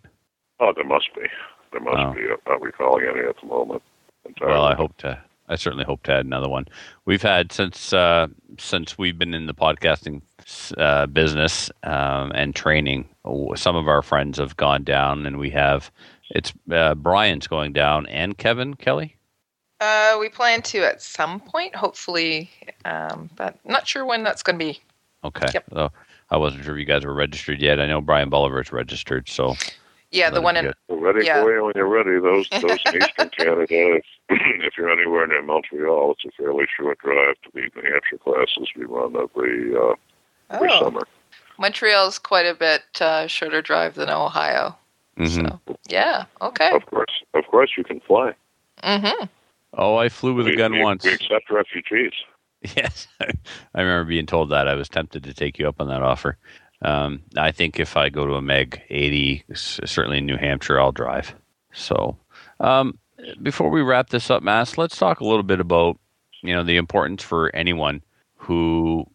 Oh, there must be. There must Oh. be. I'm not recalling any at the moment. Well, I hope to. I certainly hope to add another one. We've had since uh, since we've been in the podcasting uh, business um, and training. Some of our friends have gone down, and we have. It's uh, Brian's going down, and Kevin Kelly. Uh, we plan to at some point, hopefully, um, but not sure when that's going to be. Okay. Yep. So I wasn't sure if you guys were registered yet. I know Brian Bolivar's registered, so Yeah, the one be in good. We're ready Yeah. for you when you're ready. Those those in Eastern Canada, if, if you're anywhere near Montreal, it's a fairly short drive to the New Hampshire classes we run every uh, every oh, summer. Montreal's quite a bit uh, shorter drive than Ohio. Mhm. So yeah, okay. Of course, of course, you can fly. Mm-hmm. Oh, I flew with a gun we, once. We accept refugees. Yes, I remember being told that. I was tempted to take you up on that offer. Um, I think if I go to a Mag 80, certainly in New Hampshire, I'll drive. So, um, before we wrap this up, Mas, let's talk a little bit about you know the importance for anyone who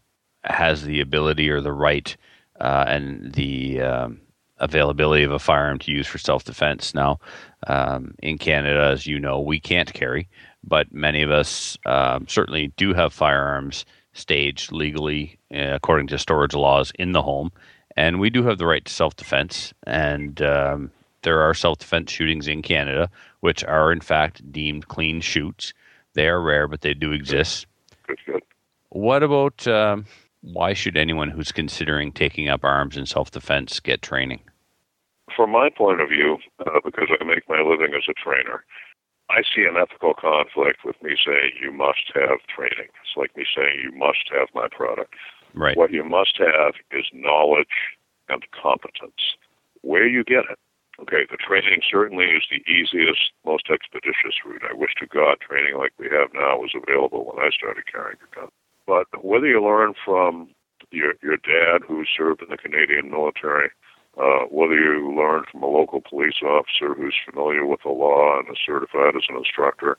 has the ability or the right uh, and the um, availability of a firearm to use for self-defense. Now, um, in Canada, as you know, we can't carry, but many of us um, certainly do have firearms staged legally uh, according to storage laws in the home, and we do have the right to self-defense. And um, there are self-defense shootings in Canada, which are in fact deemed clean shoots. They are rare, but they do exist. What about um, why should anyone who's considering taking up arms in self-defense get training? From my point of view, uh, because I make my living as a trainer, I see an ethical conflict with me saying you must have training. It's like me saying you must have my product. Right. What you must have is knowledge and competence. Where you get it. Okay, the training certainly is the easiest, most expeditious route. I wish to God training like we have now was available when I started carrying a gun. But whether you learn from your your dad who served in the Canadian military, uh, whether you learn from a local police officer who's familiar with the law and is certified as an instructor,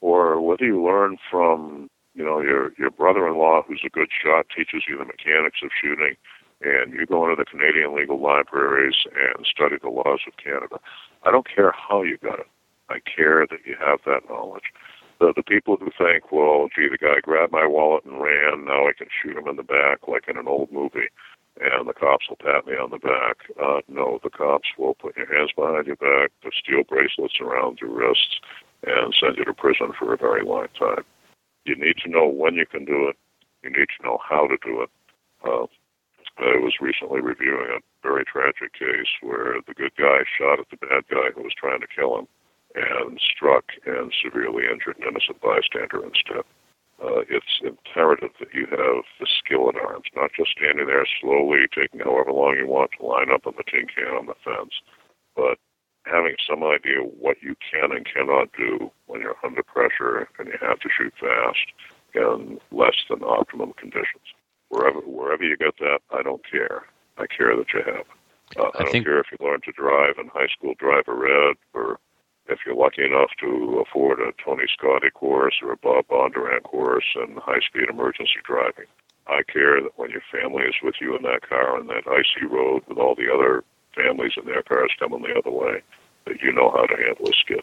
or whether you learn from you know your your brother-in-law who's a good shot teaches you the mechanics of shooting, and you go into the Canadian legal libraries and study the laws of Canada. I don't care how you got it. I care that you have that knowledge. The, the people who think, well, gee, the guy grabbed my wallet and ran, now I can shoot him in the back like in an old movie, and the cops will pat me on the back. Uh, no, the cops will put your hands behind your back, put steel bracelets around your wrists, and send you to prison for a very long time. You need to know when you can do it. You need to know how to do it. Uh, I was recently reviewing a very tragic case where the good guy shot at the bad guy who was trying to kill him and struck and severely injured an innocent bystander instead. Uh, it's imperative that you have the skill at arms, not just standing there slowly taking however long you want to line up on the tin can on the fence, but having some idea what you can and cannot do when you're under pressure and you have to shoot fast in less than optimum conditions. Wherever wherever you get that, I don't care. I care that you have. it. Uh, I, I don't think- care if you learn to drive in high school, drive a red, or if you're lucky enough to afford a Tony Scotti course or a Bob Bondurant course in high-speed emergency driving. I care that when your family is with you in that car on that icy road with all the other families in their cars coming the other way, that you know how to handle a skid.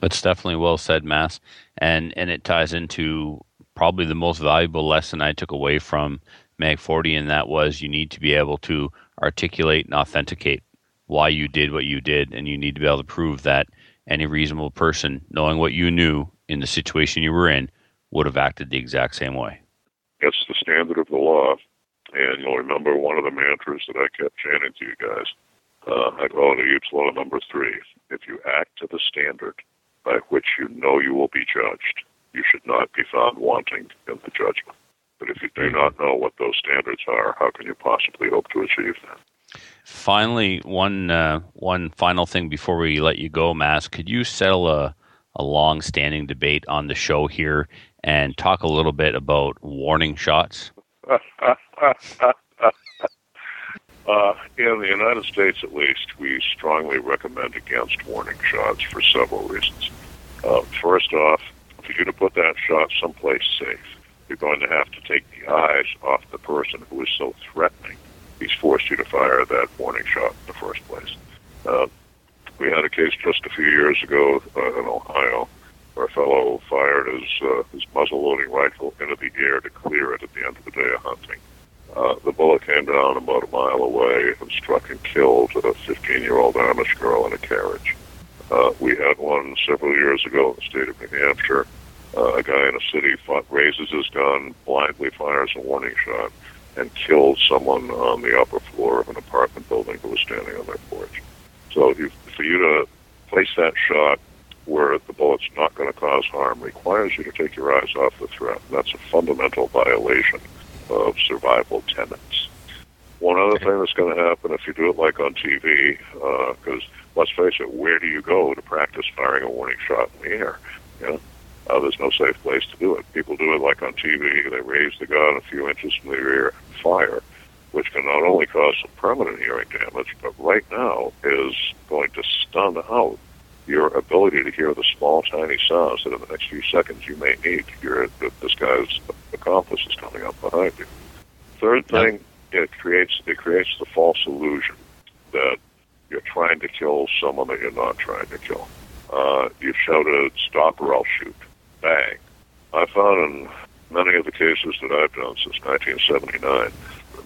That's definitely well said, Mas, and and it ties into probably the most valuable lesson I took away from Mag 40, and that was you need to be able to articulate and authenticate why you did what you did, and you need to be able to prove that any reasonable person, knowing what you knew in the situation you were in, would have acted the exact same way. It's the standard of the law. And you'll remember one of the mantras that I kept chanting to you guys. Uh, I call it each law number three. If you act to the standard by which you know you will be judged, you should not be found wanting in the judgment. But if you do not know what those standards are, how can you possibly hope to achieve them? Finally, one uh, one final thing before we let you go, Mas. Could you settle a a long-standing debate on the show here and talk a little bit about warning shots? uh, in the United States, at least, we strongly recommend against warning shots for several reasons. Uh, first off, for you to put that shot someplace safe, you're going to have to take the eyes off the person who is so threatening. He's forced you to fire that warning shot in the first place. Uh, we had a case just a few years ago uh, in Ohio where a fellow fired his, uh, his muzzle loading rifle into the air to clear it at the end of the day of hunting. Uh, the bullet came down about a mile away and struck and killed a 15 year old Amish girl in a carriage. Uh, we had one several years ago in the state of New Hampshire. Uh, a guy in a city fought, raises his gun, blindly fires a warning shot, and kills someone on the upper floor of an apartment building who was standing on their porch. So you, for you to place that shot where the bullet's not going to cause harm requires you to take your eyes off the threat. That's a fundamental violation of survival tenets. One other thing that's going to happen if you do it like on TV, because uh, let's face it, where do you go to practice firing a warning shot in the air? You know, uh, there's no safe place to do it. People do it like on TV. They raise the gun a few inches from the air, fire, which can not only cause some permanent hearing damage, but right now is going to stun out your ability to hear the small, tiny sounds that in the next few seconds you may need to hear that this guy's accomplice is coming up behind you. Third thing, it creates it creates the false illusion that you're trying to kill someone that you're not trying to kill. Uh, you've shouted, "Stop or I'll shoot!" Bang. I found in many of the cases that I've done since 1979,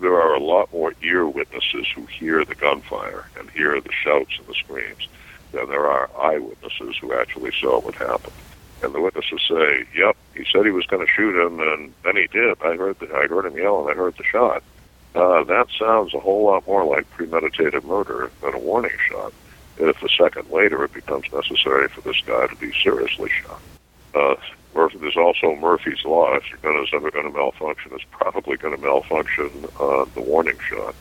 there are a lot more ear witnesses who hear the gunfire and hear the shouts and the screams than there are eyewitnesses who actually saw what happened. And the witnesses say, "Yep, he said he was going to shoot him, and then he did. I heard the, I heard him yell, and I heard the shot." Uh, that sounds a whole lot more like premeditated murder than a warning shot. If a second later it becomes necessary for this guy to be seriously shot. Uh, there's also Murphy's Law. If your gun is ever going to malfunction, it's probably going to malfunction on the warning shot.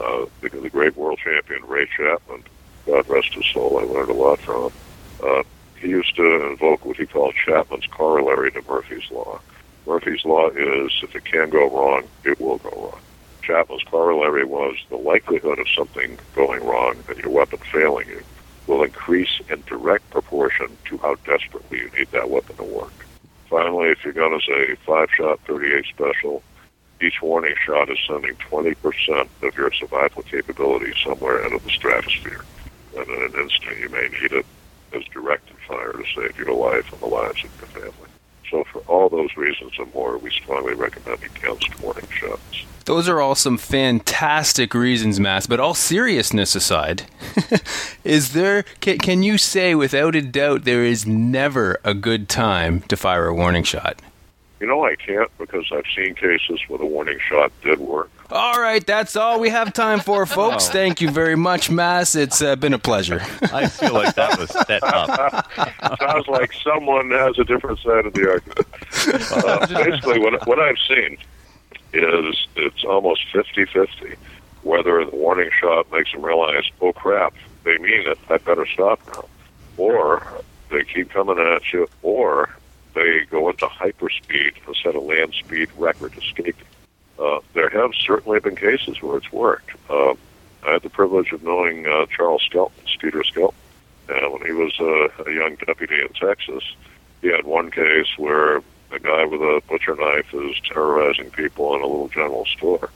Uh, the, the great world champion Ray Chapman God rest his soul, I learned a lot from him. Uh, he used to invoke what he called Chapman's corollary to Murphy's Law. Murphy's Law is if it can go wrong, it will go wrong. Chapman's corollary was the likelihood of something going wrong and your weapon failing you will increase in direct proportion to how desperately you need that weapon to work. Finally, if your gun is a five-shot 38 special, each warning shot is sending 20% of your survival capability somewhere into the stratosphere and in an instant you may need it as directed fire to save your life and the lives of your family. So for all those reasons and more, we strongly recommend against warning shots. Those are all some fantastic reasons, Mas. But all seriousness aside, is there? Can, can you say without a doubt there is never a good time to fire a warning shot? You know, I can't because I've seen cases where the warning shot did work. All right, that's all we have time for, folks. Oh. Thank you very much, Mas. It's uh, been a pleasure. I feel like that was set up. Sounds like someone has a different side of the argument. Uh, basically, what, what I've seen is it's almost 50 50 whether the warning shot makes them realize, oh crap, they mean it, I better stop now. Or they keep coming at you, or they go into hyperspeed and set a land speed record escaping. Uh, there have certainly been cases where it's worked. Uh, I had the privilege of knowing uh, Charles Skelton, Skeeter Skelton, and when he was uh, a young deputy in Texas, he had one case where a guy with a butcher knife is terrorizing people in a little general store.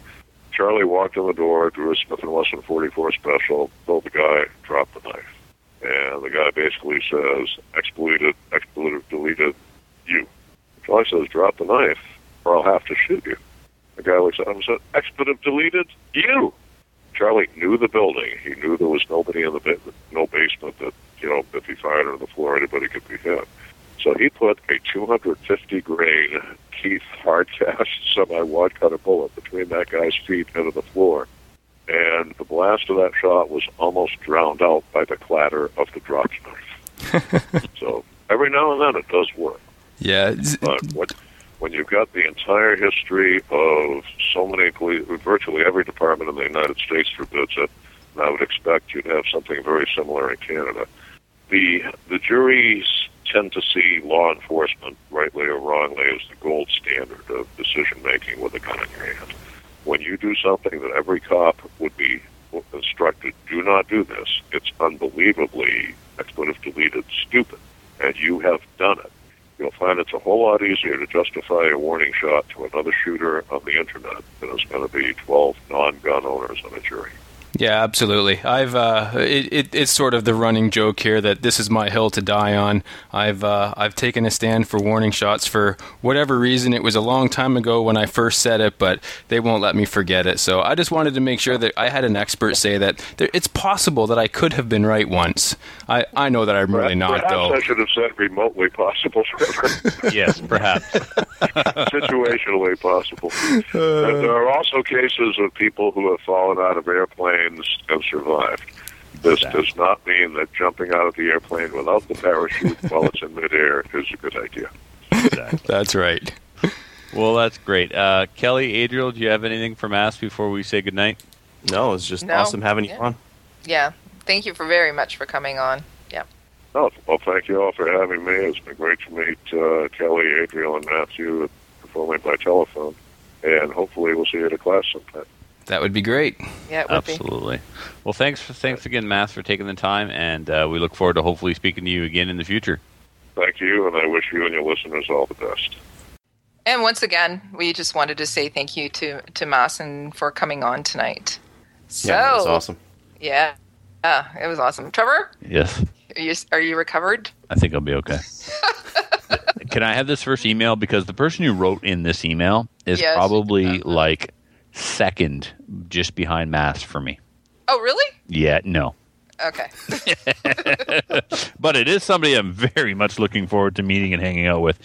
Charlie walked in the door, drew a Smith & Wesson 44 special, told the guy, drop the knife. And the guy basically says, expletive, expletive, deleted, you. Charlie says, drop the knife or I'll have to shoot you. The guy looks at him and said, expletive deleted? You! Charlie knew the building. He knew there was nobody in the ba- no basement that, you know, if he fired on the floor, anybody could be hit. So he put a 250 grain Keith hardcast semi wad cutter bullet between that guy's feet into the floor. And the blast of that shot was almost drowned out by the clatter of the drop knife. so every now and then it does work. Yeah. But what, when you've got the entire history of so many police, virtually every department in the United States forbids it, and I would expect you'd have something very similar in Canada. The the juries tend to see law enforcement, rightly or wrongly, as the gold standard of decision making with a gun in your hand. When you do something that every cop would be instructed, do not do this, it's unbelievably expletive deleted stupid, and you have done it. You'll find it's a whole lot easier to justify a warning shot to another shooter on the internet than it's going to be 12 non-gun owners on a jury. Yeah, absolutely. I've uh, it, it, it's sort of the running joke here that this is my hill to die on. I've uh, I've taken a stand for warning shots for whatever reason. It was a long time ago when I first said it, but they won't let me forget it. So I just wanted to make sure that I had an expert say that there, it's possible that I could have been right once. I, I know that I'm really not perhaps though. I should have said remotely possible. yes, perhaps. situationally possible. and there are also cases of people who have fallen out of airplanes and survived. This does not mean that jumping out of the airplane without the parachute while it's in midair is a good idea. That's right. Well, that's great. Uh, Kelly, Adriel, do you have anything from us before we say goodnight? No, it's just No. awesome having Yeah. you on. Yeah. Thank you for very much for coming on. Yeah. Oh, well, thank you all for having me. It's been great to meet uh, Kelly, Adriel, and Matthew, if only by telephone. And hopefully we'll see you at a class sometime. That would be great. Yeah, it would be. Absolutely. Well, thanks for, thanks again, Matt, for taking the time, and uh, we look forward to hopefully speaking to you again in the future. Thank you, and I wish you and your listeners all the best. And once again, we just wanted to say thank you to to Maasen for coming on tonight. So, Yeah, that's awesome. Yeah, yeah, it was awesome. Trevor, Yes, are you are you recovered? I think I'll be okay. Can I have this first email because the person who wrote in this email is Yes. probably like second, just behind Mas for me. Oh, really? Yeah, no. Okay. but it is somebody I'm very much looking forward to meeting and hanging out with.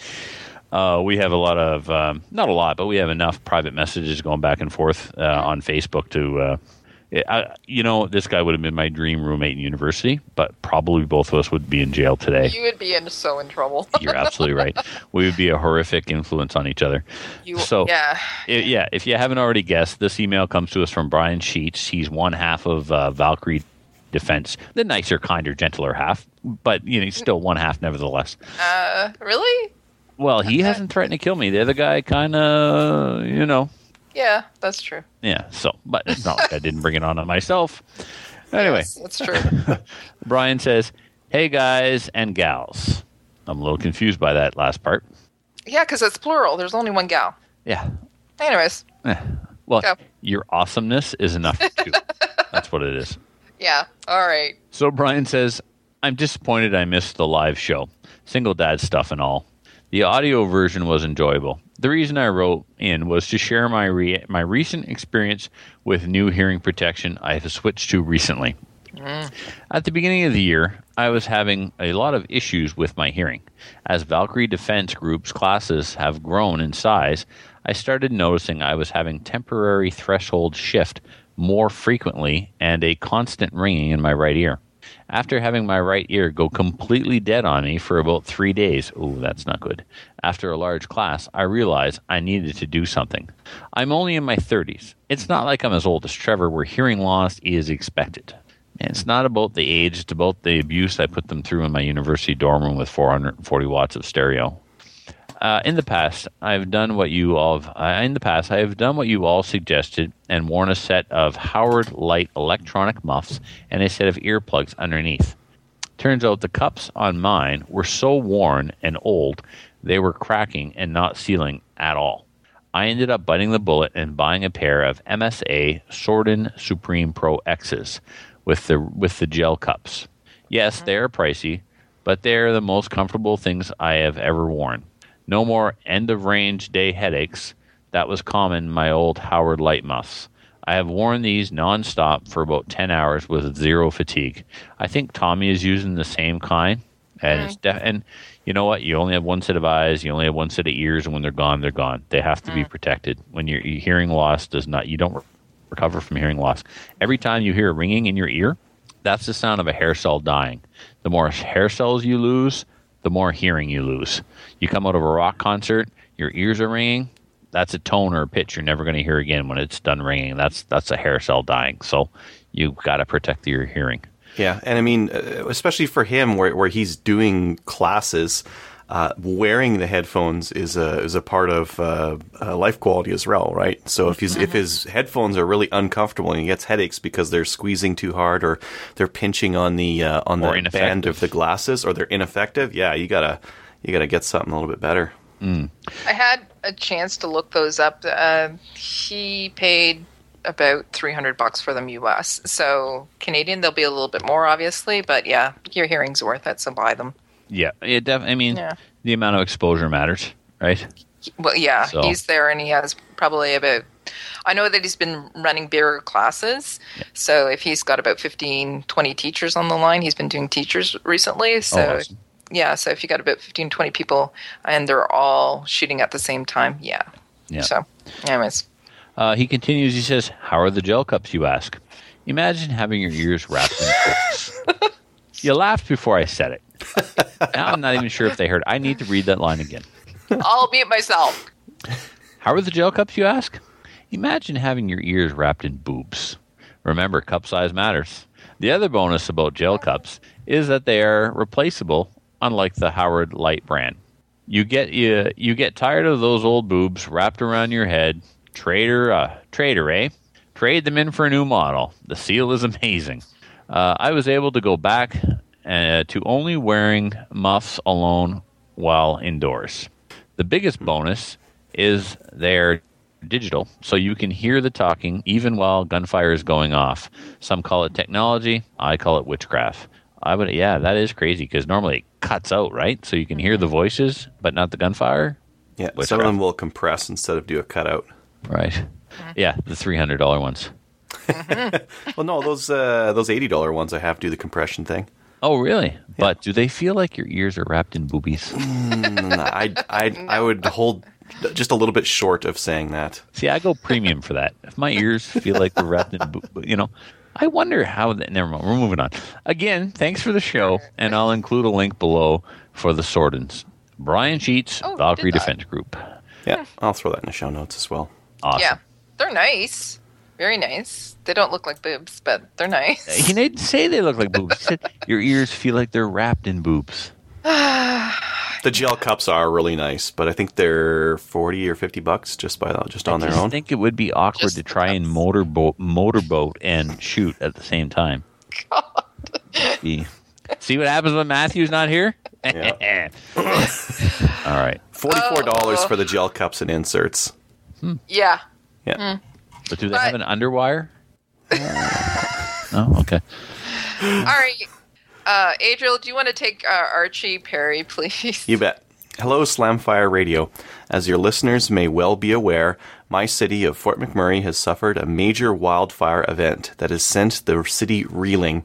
Uh, we have a lot of, um, not a lot, but we have enough private messages going back and forth uh, on Facebook to, uh, I, you know, this guy would have been my dream roommate in university, but probably both of us would be in jail today. You would be in so in trouble. You're absolutely right. We would be a horrific influence on each other. You, So- yeah, I- yeah, if you haven't already guessed, this email comes to us from Brian Sheets. He's one half of uh, Valkyrie Defense, the nicer, kinder, gentler half, but you know, he's still one half nevertheless. uh, really? Well, he hasn't threatened to kill me. The other guy kind of, you know, Yeah, that's true. yeah. So, but it's not like I didn't bring it on myself. Anyway, Yes, that's true. Brian says, "Hey guys and gals." I'm a little confused by that last part. yeah, because it's plural. There's only one gal. Yeah. Anyways, eh. Well, Go. your awesomeness is enough. That's what it is. yeah. All right. So Brian says, I'm disappointed I missed the live show. Single dad stuff and all. The audio version was enjoyable. The reason I wrote in was to share my re- my recent experience with new hearing protection I have switched to recently. Mm. At the beginning of the year, I was having a lot of issues with my hearing. As Valkyrie Defense Group's classes have grown in size, I started noticing I was having temporary threshold shift more frequently and a constant ringing in my right ear. After having my right ear go completely dead on me for about three days, ooh, that's not good. After a large class, I realized I needed to do something. I'm only in my 30s. It's not like I'm as old as Trevor, where hearing loss is expected. And it's not about the age, it's about the abuse I put them through in my university dorm room with 440 watts of stereo. Uh, in the past, I've done what you all. Have, uh, in the past, I have done what you all suggested and worn a set of Howard Leight electronic muffs and a set of earplugs underneath. Turns out the cups on mine were so worn and old they were cracking and not sealing at all. I ended up biting the bullet and buying a pair of MSA Sordin Supreme Pro X's with the with the gel cups. Yes, they are pricey, but they are the most comfortable things I have ever worn. No more end of range day headaches. That was common in my old Howard Leight muffs. I have worn these nonstop for about 10 hours with zero fatigue. I think Tommy is using the same kind. And, it's def- and you know what? You only have one set of eyes, you only have one set of ears, and when they're gone, they're gone. They have to be mm. protected. When your your hearing loss does not, you don't re- recover from hearing loss. Every time you hear a ringing in your ear, that's the sound of a hair cell dying. The more hair cells you lose, the more hearing you lose. You come out of a rock concert, your ears are ringing. That's a tone or a pitch you're never going to hear again when it's done ringing. That's that's a hair cell dying. So you've got to protect your hearing. Yeah, and I mean, uh, especially for him, where where he's doing classes, uh, wearing the headphones is a is a part of uh, uh, life quality as well, right? So if he's if his headphones are really uncomfortable and he gets headaches because they're squeezing too hard or they're pinching on the uh, on the band of the glasses or they're ineffective, yeah, you gotta you gotta get something a little bit better. I had a chance to look those up. Uh, he paid about 300 bucks for them US. So Canadian, they'll be a little bit more, obviously, but yeah, your hearing's worth it, so buy them. Yeah, it def- I mean, Yeah. the amount of exposure matters, right? Well, yeah, So- he's there and he has probably about. I know that he's been running bigger classes. So if he's got about 15, 20 teachers on the line, he's been doing teachers recently. So Oh, awesome. yeah, so if you got about 15, 20 people and they're all shooting at the same time, yeah. Yeah. So, anyways. Uh, he continues. He says, "How are the gel cups?" You ask. Imagine having your ears wrapped in books. you laughed before I said it. I'm not even sure if they heard. I need to read that line again. I'll mute myself. How are the gel cups? You ask. Imagine having your ears wrapped in boobs. Remember, cup size matters. The other bonus about gel cups is that they are replaceable, unlike the Howard Leight brand. You get you, you get tired of those old boobs wrapped around your head. Trader, uh, trader, eh? Trade them in for a new model. The seal is amazing. Uh, I was able to go back uh, to only wearing muffs alone while indoors. The biggest bonus is they're digital, so you can hear the talking even while gunfire is going off. Some call it technology. I call it witchcraft. I would, yeah, that is crazy because normally it cuts out, right? So you can hear the voices, but not the gunfire. Yeah, some of them will compress instead of do a cutout. Right. Yeah, the three hundred dollar ones. Well, no, those uh, those eighty dollar ones I have do the compression thing. Oh, really? But do they feel like your ears are wrapped in boobies? Mm, I I I would hold just a little bit short of saying that. See, I go premium for that. If my ears feel like they're wrapped in, bo- you know, I wonder how. That, never mind. We're moving on. Again, thanks for the show, and I'll include a link below for the Sordins. Brian Sheets, Oh, Valkyrie did that. Defense Group. Yeah, I'll throw that in the show notes as well. Awesome. Yeah, they're nice. Very nice. They don't look like boobs, but they're nice. Uh, he didn't say they look like boobs. He said your ears feel like they're wrapped in boobs. The gel cups are really nice, but I think they're forty or fifty bucks just by just on I their own. I think it would be awkward Just to the try and motorboat motorboat and shoot at the same time. See, see what happens when Matthew's not here? Yeah. All right. Forty four dollars Oh. for the gel cups and inserts. Hmm. Yeah. Yeah, hmm. But do they But- have an underwire? oh, okay. All right. Uh, Adriel, do you want to take uh, Archie Perry, please? you bet. Hello, Slamfire Radio. As your listeners may well be aware, my city of Fort McMurray has suffered a major wildfire event that has sent the city reeling.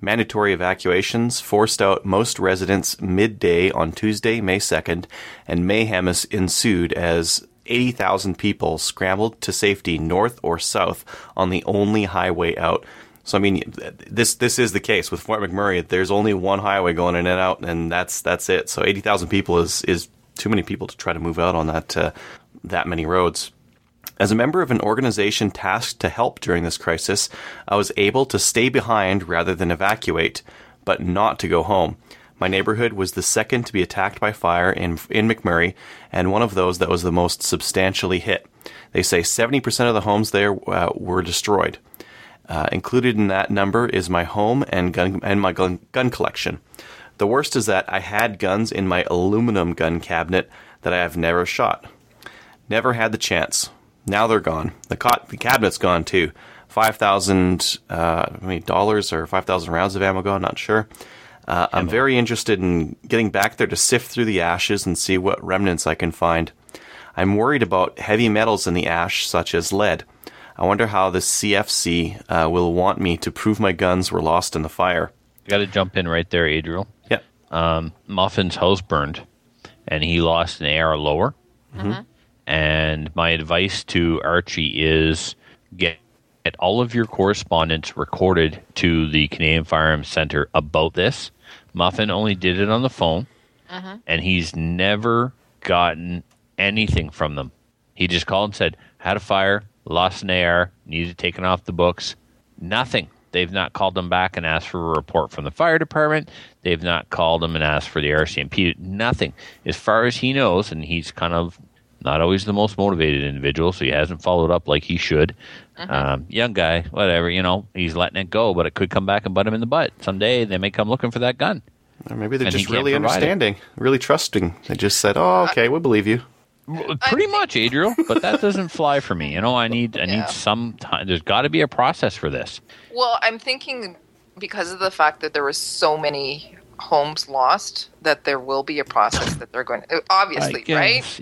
Mandatory evacuations forced out most residents midday on Tuesday, May 2nd, and mayhem has ensued as 80,000 people scrambled to safety north or south on the only highway out. So I mean, this this is the case with Fort McMurray. There's only one highway going in and out, and that's that's it. So 80,000 people is is too many people to try to move out on that uh, that many roads. As a member of an organization tasked to help during this crisis, I was able to stay behind rather than evacuate, but not to go home. My neighborhood was the second to be attacked by fire in, in McMurray, and one of those that was the most substantially hit. They say 70% of the homes there uh, were destroyed. Uh, included in that number is my home and gun and my gun, gun collection. The worst is that I had guns in my aluminum gun cabinet that I have never shot. Never had the chance. Now they're gone. The, the cabinet's gone too. Five thousand uh, dollars or five thousand rounds of ammo gone. Not sure. Uh, I'm very interested in getting back there to sift through the ashes and see what remnants I can find. I'm worried about heavy metals in the ash, such as lead. I wonder how the CFC uh, will want me to prove my guns were lost in the fire. Got to jump in right there, Adriel. Yeah. Um, Muffin's house burned, and he lost an AR lower. And my advice to Archie is get, get all of your correspondence recorded to the Canadian Firearms Center about this. Muffin only did it on the phone, uh-huh. and he's never gotten anything from them. He just called and said, had a fire, lost an AR, needed taken off the books. Nothing. They've not called them back and asked for a report from the fire department. They've not called them and asked for the RCMP. Nothing. As far as he knows, and he's kind of not always the most motivated individual, so he hasn't followed up like he should. Um, young guy, whatever, you know, he's letting it go, but it could come back and butt him in the butt. Someday they may come looking for that gun. Or maybe they're And just really provide it. understanding, really trusting. They just said, "Oh, okay, we believe you." Pretty much, Adriel, but that doesn't fly for me. You know, I need I Yeah. need some time. There's got to be a process for this. Well, I'm thinking because of the fact that there was so many homes lost that there will be a process that they're going to obviously, I right? guess,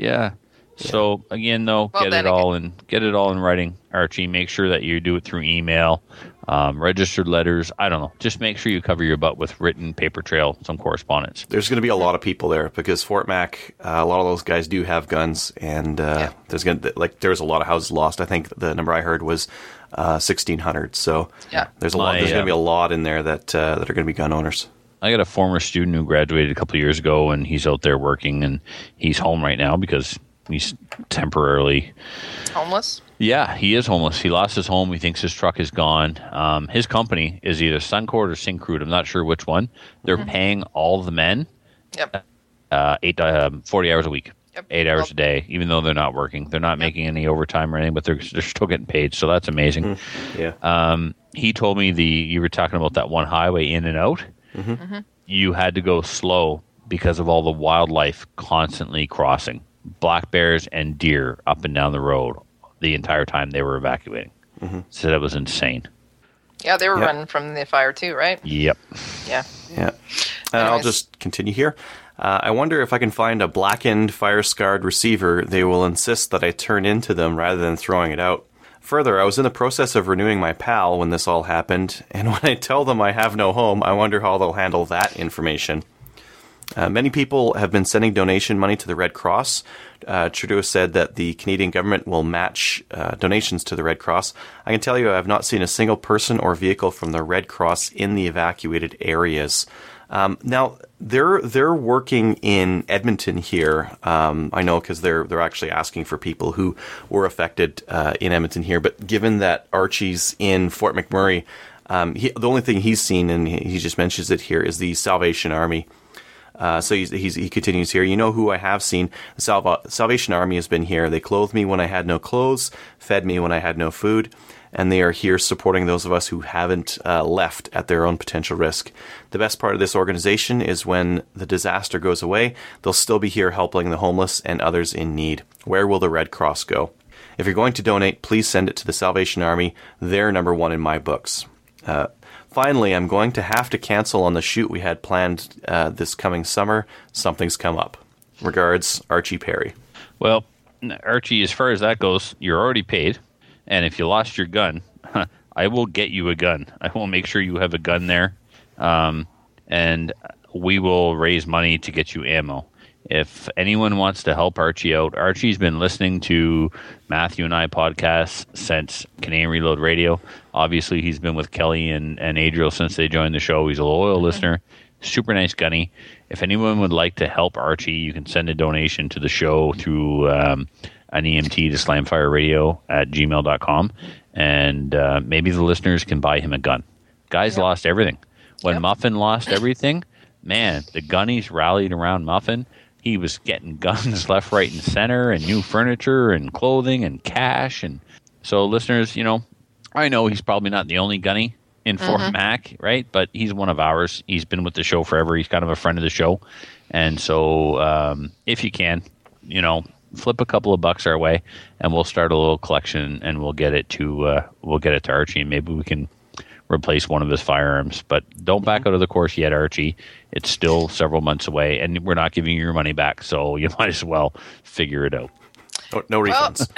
Yeah. So again, though, Well, get it all in get it all in writing, Archie. Make sure that you do it through email, um, registered letters. I don't know. Just make sure you cover your butt with written paper trail, some correspondence. There's going to be a lot of people there because Fort Mac, uh, a lot of those guys do have guns, and uh, Yeah. there's going to like there's a lot of houses lost. I think the number I heard was uh, 1600. So Yeah. there's a lot. My, There's going to be a um, lot in there that uh, that are going to be gun owners. I got a former student who graduated a couple of years ago, and he's out there working, and he's home right now because he's temporarily Homeless. Yeah, he is homeless. He lost his home. He thinks his truck is gone. Um, his company is either Suncor or Syncrude. I'm not sure which one. They're paying all the men Yep. uh, eight, um, 40 hours a week, Yep. eight hours Well- a day, even though they're not working. They're not making any overtime or anything, but they're, they're still getting paid. So that's amazing. Yeah. Um, he told me the you were talking about that one highway in and out. You had to go slow because of all the wildlife constantly crossing, black bears and deer up and down the road the entire time they were evacuating. Said it was insane. Yeah, they were Yep. running from the fire too, right? Yep. Yeah. Yeah. And I'll just continue here. Uh, I wonder if I can find a blackened, fire scarred receiver they will insist that I turn into them rather than throwing it out. Further, I was in the process of renewing my PAL when this all happened, and when I tell them I have no home, I wonder how they'll handle that information. Uh, many people have been sending donation money to the Red Cross. Uh, Trudeau said that the Canadian government will match uh, donations to the Red Cross. I can tell you I have not seen a single person or vehicle from the Red Cross in the evacuated areas. Um, now they're they're working in Edmonton here. Um, I know because they're they're actually asking for people who were affected uh, in Edmonton here. But given that Archie's in Fort McMurray, um, he, the only thing he's seen and he he just mentions it here is the Salvation Army. Uh, so he's, he's, he continues here. You know who I have seen? The Salva- Salvation Army has been here. They clothed me when I had no clothes, fed me when I had no food, and they are here supporting those of us who haven't uh, left at their own potential risk. The best part of this organization is when the disaster goes away, they'll still be here helping the homeless and others in need. Where will the Red Cross go? If you're going to donate, please send it to the Salvation Army. They're number one in my books. Uh, finally, I'm going to have to cancel on the shoot we had planned uh, this coming summer. Something's come up. Regards, Archie Perry. Well, Archie, as far as that goes, you're already paid, and if you lost your gun, I will get you a gun. I will make sure you have a gun there, um, and we will raise money to get you ammo. If anyone wants to help Archie out, Archie's been listening to Matthew and I podcasts since Canadian Reload Radio. Obviously, he's been with Kelly and, and Adriel since they joined the show. He's a loyal listener, super nice gunny. If anyone would like to help Archie, you can send a donation to the show through um, an EMT to Slamfire Radio at gmail.com. And uh, maybe the listeners can buy him a gun. Guy's lost everything. When Yep. Muffin lost everything, man, the gunnies rallied around Muffin. He was getting guns left, right, and center, and new furniture, and clothing, and cash. And so, listeners, you know, I know he's probably not the only gunny in Fort Mac, right? But he's one of ours. He's been with the show forever. He's kind of a friend of the show. And so, um, if you can, you know, flip a couple of bucks our way, and we'll start a little collection, and we'll get it to uh, we'll get it to Archie, and maybe we can replace one of his firearms. But don't back out of the course yet, Archie. It's still several months away, and we're not giving you your money back, so you might as well figure it out. No, no Well, refunds.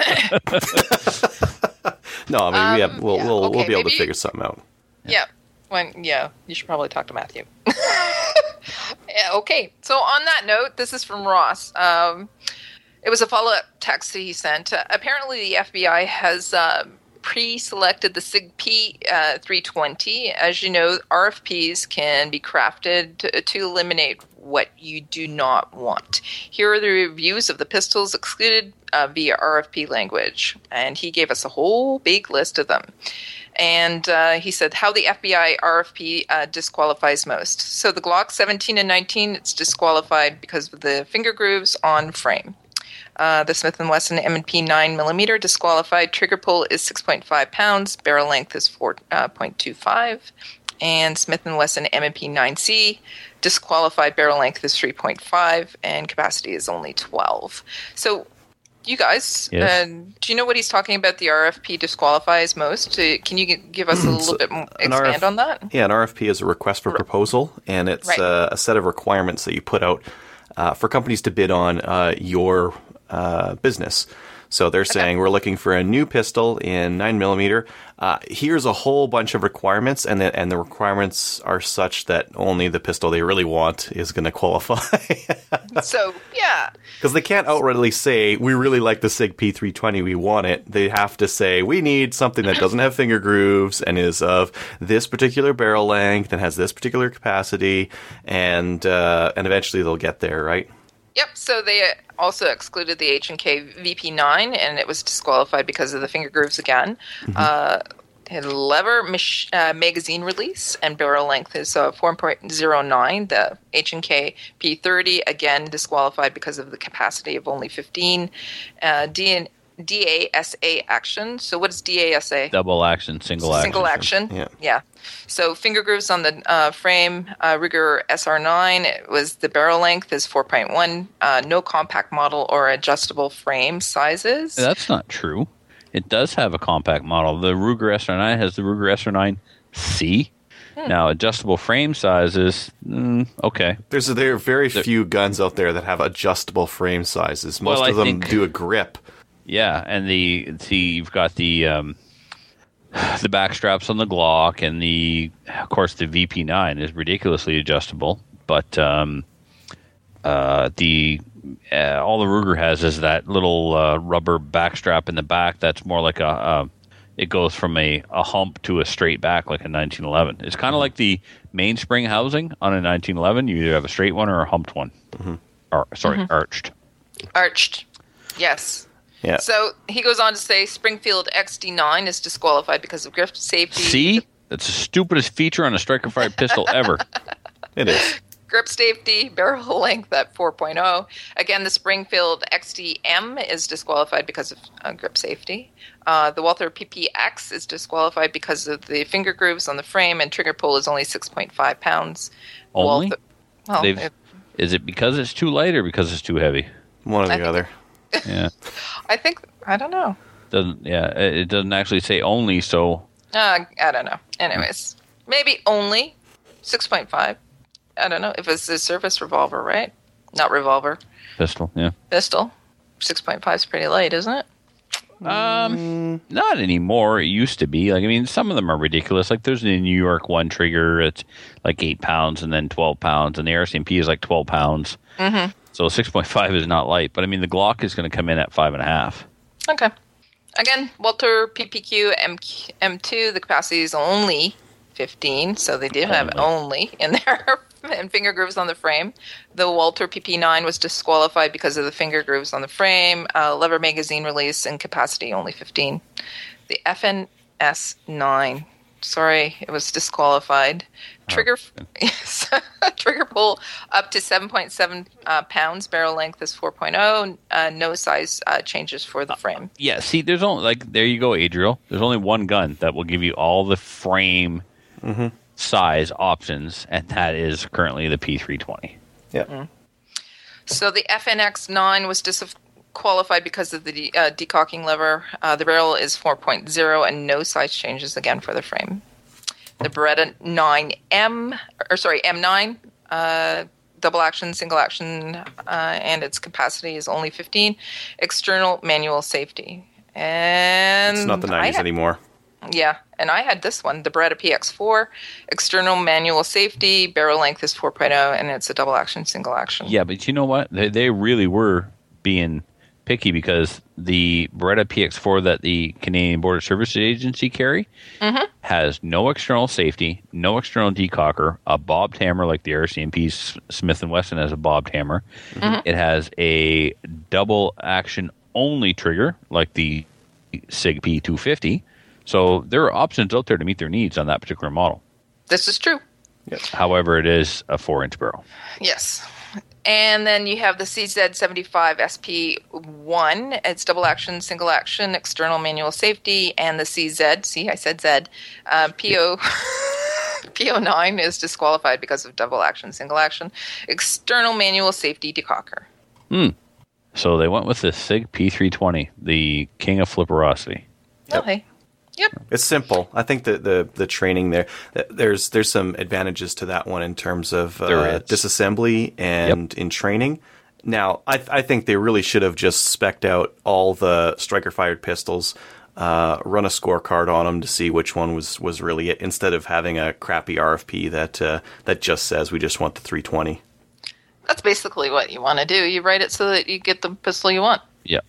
no, I mean we have. We'll yeah, we'll, we'll be able maybe- to figure something out. Yeah. When yeah, you should probably talk to Matthew. yeah, okay. So on that note, this is from Ross. Um, it was a follow-up text that he sent. Uh, apparently, the FBI has uh, pre-selected the SIG P uh, 320. As you know, RFPs can be crafted to, to eliminate what you do not want. Here are the reviews of the pistols excluded uh, via RFP language, and he gave us a whole big list of them and uh, he said how the FBI RFP uh, disqualifies most. So the Glock 17 and 19, it's disqualified because of the finger grooves on frame. Uh, the Smith & Wesson M&P 9 millimeter disqualified. Trigger pull is 6.5 pounds. Barrel length is 4.25. and Smith & Wesson M&P 9C disqualified. Barrel length is 3.5 and capacity is only 12. So you guys, Yes. uh, do you know what he's talking about? The RFP disqualifies most. Uh, Can you g- give us a little bit more expand RF on that? Yeah, an RFP is a request for proposal, and it's Right. uh, a set of requirements that you put out uh, for companies to bid on uh, your uh, business. So they're saying we're looking for a new pistol in nine millimeter. Uh, here's a whole bunch of requirements, and the, and the requirements are such that only the pistol they really want is going to qualify. So yeah, Because they can't outrightly say, we really like the SIG P320, we want it. They have to say, we need something that doesn't have finger grooves and is of this particular barrel length and has this particular capacity, and uh, and eventually they'll get there, right? Yep. So they uh, also excluded the H and K VP9, and it was disqualified because of the finger grooves again. Uh, had lever mach- uh, magazine release and barrel length is uh, 4.09. The H and K P30 again disqualified because of the capacity of only 15. Uh, D and DASA action. So what is DASA? Double action, single action. Single action. Yeah. So finger grooves on the uh, frame. Uh, Ruger SR9 it was the barrel length is 4.1. Uh, no compact model or adjustable frame sizes. That's not true. It does have a compact model. The Ruger SR9 has the Ruger SR9C. Hmm. Now, adjustable frame sizes, mm, okay. There's there are very few guns out there that have adjustable frame sizes. Most Well, I of them think- do a grip. Yeah, and the see you've got the um, the back straps on the Glock, and the of course the VP9 is ridiculously adjustable, but um, uh, the uh, all the Ruger has is that little uh, rubber back strap in the back. That's more like a. Uh, it goes from a, a hump to a straight back like a 1911. It's kind of like the mainspring housing on a 1911. You either have a straight one or a humped one, or sorry, arched. Arched. Yes. Yeah. So he goes on to say Springfield XD9 is disqualified because of grip safety. See, that's the stupidest feature on a striker fired pistol ever. It is. Grip safety, barrel length at 4.0. Again, the Springfield XDM is disqualified because of uh, grip safety. Uh, the Walther PPX is disqualified because of the finger grooves on the frame, and trigger pull is only 6.5 pounds. Only? Walther- well, it- is it because it's too light or because it's too heavy? One or I the think- other. Yeah, I think I don't know. doesn't. Yeah, it doesn't actually say only. So Uh, I don't know. Anyways, maybe only 6.5. I don't know if it's a service revolver, right? Not revolver, pistol. Yeah. pistol. 6.5 is pretty light, isn't it? Um, not anymore. It used to be. Like I mean, some of them are ridiculous. Like there's the New York one trigger. It's like eight pounds and then twelve pounds, and the RCMP is like twelve pounds. Mm-hmm. So six point five is not light, but I mean the Glock is going to come in at five and a half. Okay. Again, Walther PPQ M- M2, the capacity is only 15, so they did have only in there, and finger grooves on the frame. The Walther PP9 was disqualified because of the finger grooves on the frame, uh, lever magazine release, and capacity only 15. The FNS9, sorry, it was disqualified. Trigger, yes, trigger pull up to 7.7 uh, pounds. Barrel length is 4.0. Uh, no size uh, changes for the frame. Yeah, see, there's only like there you go, Adriel. There's only one gun that will give you all the frame size options, and that is currently the P320. Yeah. So the FNX9 was disqualified because of the de- uh, decocking lever. Uh, the barrel is 4.0 and no size changes again for the frame. The Beretta 9M, or sorry, M9, uh, double action, single action, uh, and its capacity is only 15. External manual safety. And It's not the 90s had- anymore. Yeah, and I had this one, the Beretta PX4, external manual safety, barrel length is 4.0, and it's a double action, single action. Yeah, but you know what? They, they really were being picky because the Beretta PX4 that the Canadian Border Services Agency carry mm-hmm. has no external safety, no external decocker, a bobbed hammer like the RCMP Smith and Wesson has a bobbed hammer. Mm-hmm. It has a double action only trigger like the Sig P250. So there are options out there to meet their needs on that particular model. This is true. Yes. However, it is a four inch barrel. Yes. And then you have the CZ75 SP1. It's double action, single action, external manual safety, and the CZ. See, I said Z. Uh, PO. PO9 is disqualified because of double action, single action, external manual safety decocker. Hmm. So they went with the Sig P320, the king of flipperosity. Oh, hey. Yep. It's simple. I think that the the training there, there's there's some advantages to that one in terms of uh, disassembly and in training. Now, I I think they really should have just specced out all the striker fired pistols, uh, run a scorecard on them to see which one was was really it, instead of having a crappy RFP that uh, that just says we just want the 320. That's basically what you want to do. You write it so that you get the pistol you want. Yeah.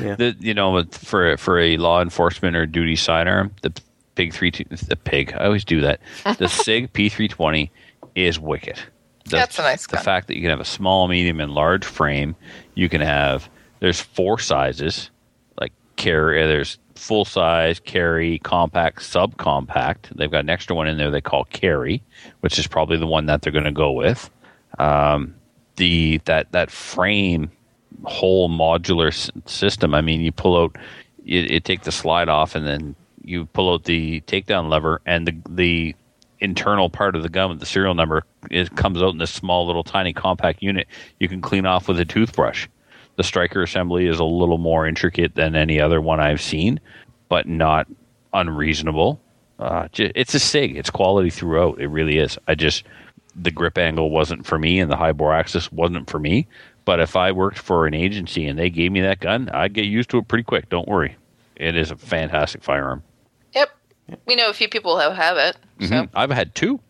Yeah. The, you know, for for a law enforcement or duty sidearm, the pig three two, the pig. I always do that. The Sig P320 is wicked. The, That's a nice The gun. fact that you can have a small, medium, and large frame. You can have. There's four sizes, like carry. There's full size, carry, compact, subcompact. They've got an extra one in there they call carry, which is probably the one that they're going to go with. Um, the that that frame whole modular s- system. I mean, you pull out, you, you take the slide off, and then you pull out the takedown lever, and the the internal part of the gun with the serial number it comes out in this small little tiny compact unit. You can clean off with a toothbrush. The striker assembly is a little more intricate than any other one I've seen, but not unreasonable. Uh, it's a sig. It's quality throughout. It really is. I just the grip angle wasn't for me, and the high bore axis wasn't for me. But if I worked for an agency and they gave me that gun, I'd get used to it pretty quick. Don't worry. It is a fantastic firearm. Yep. We know a few people who have it. So. Mhm. I've had two.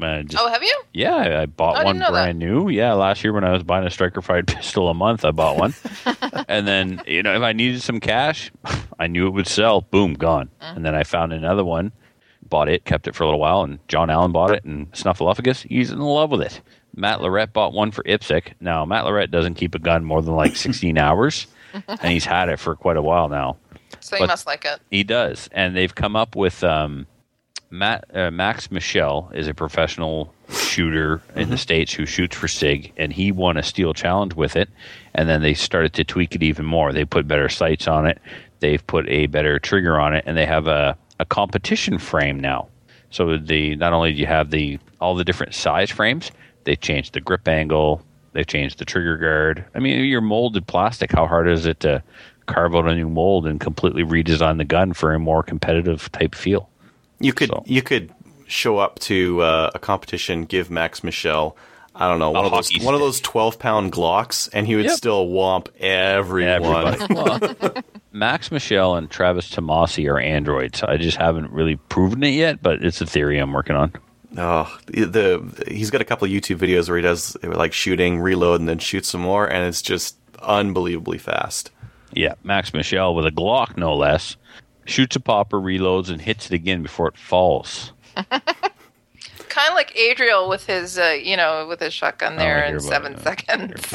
Uh, just, Oh, have you? yeah, I, I bought I one that. brand new. Yeah, last year when I was buying a striker fired pistol a month, I bought one. and then, you know, if I needed some cash, I knew it would sell. Boom, gone. Mm. And then I found another one, bought it, kept it for a little while, and John Allen bought it, and Snuffleupagus, he's in love with it. Matt Lorette bought one for IPSC. Now, Matt Lorette doesn't keep a gun more than like 16 hours, and he's had it for quite a while now. So you But- must like it. He does, and they've come up with um, Matt uh, Max Michel is a professional shooter in the states who shoots for Sig, and he won a steel challenge with it. And then they started to tweak it even more. They put better sights on it. They've put a better trigger on it, and they have a, a competition frame now. So the not only do you have the all the different size frames, they changed the grip angle. They've changed the trigger guard. I mean, your molded plastic. How hard is it to carve out a new mold and completely redesign the gun for a more competitive type feel? You could So- you could show up to uh, a competition, give Max Michel, I don't know, one of those one of those twelve pound Glocks, and he would Yep. still womp everyone. Everybody. Well, Max Michel and Travis Tomasi are androids. I just haven't really proven it yet, but it's a theory I'm working on. Oh, the, the he's got a couple of YouTube videos where he does like shooting, reload, and then shoot some more, and it's just unbelievably fast. Yeah, Max Michel with a Glock, no less, shoots a popper, reloads, and hits it again before it falls. Kind of like Adriel with his, uh, you know, with his shotgun there in seven it. seconds.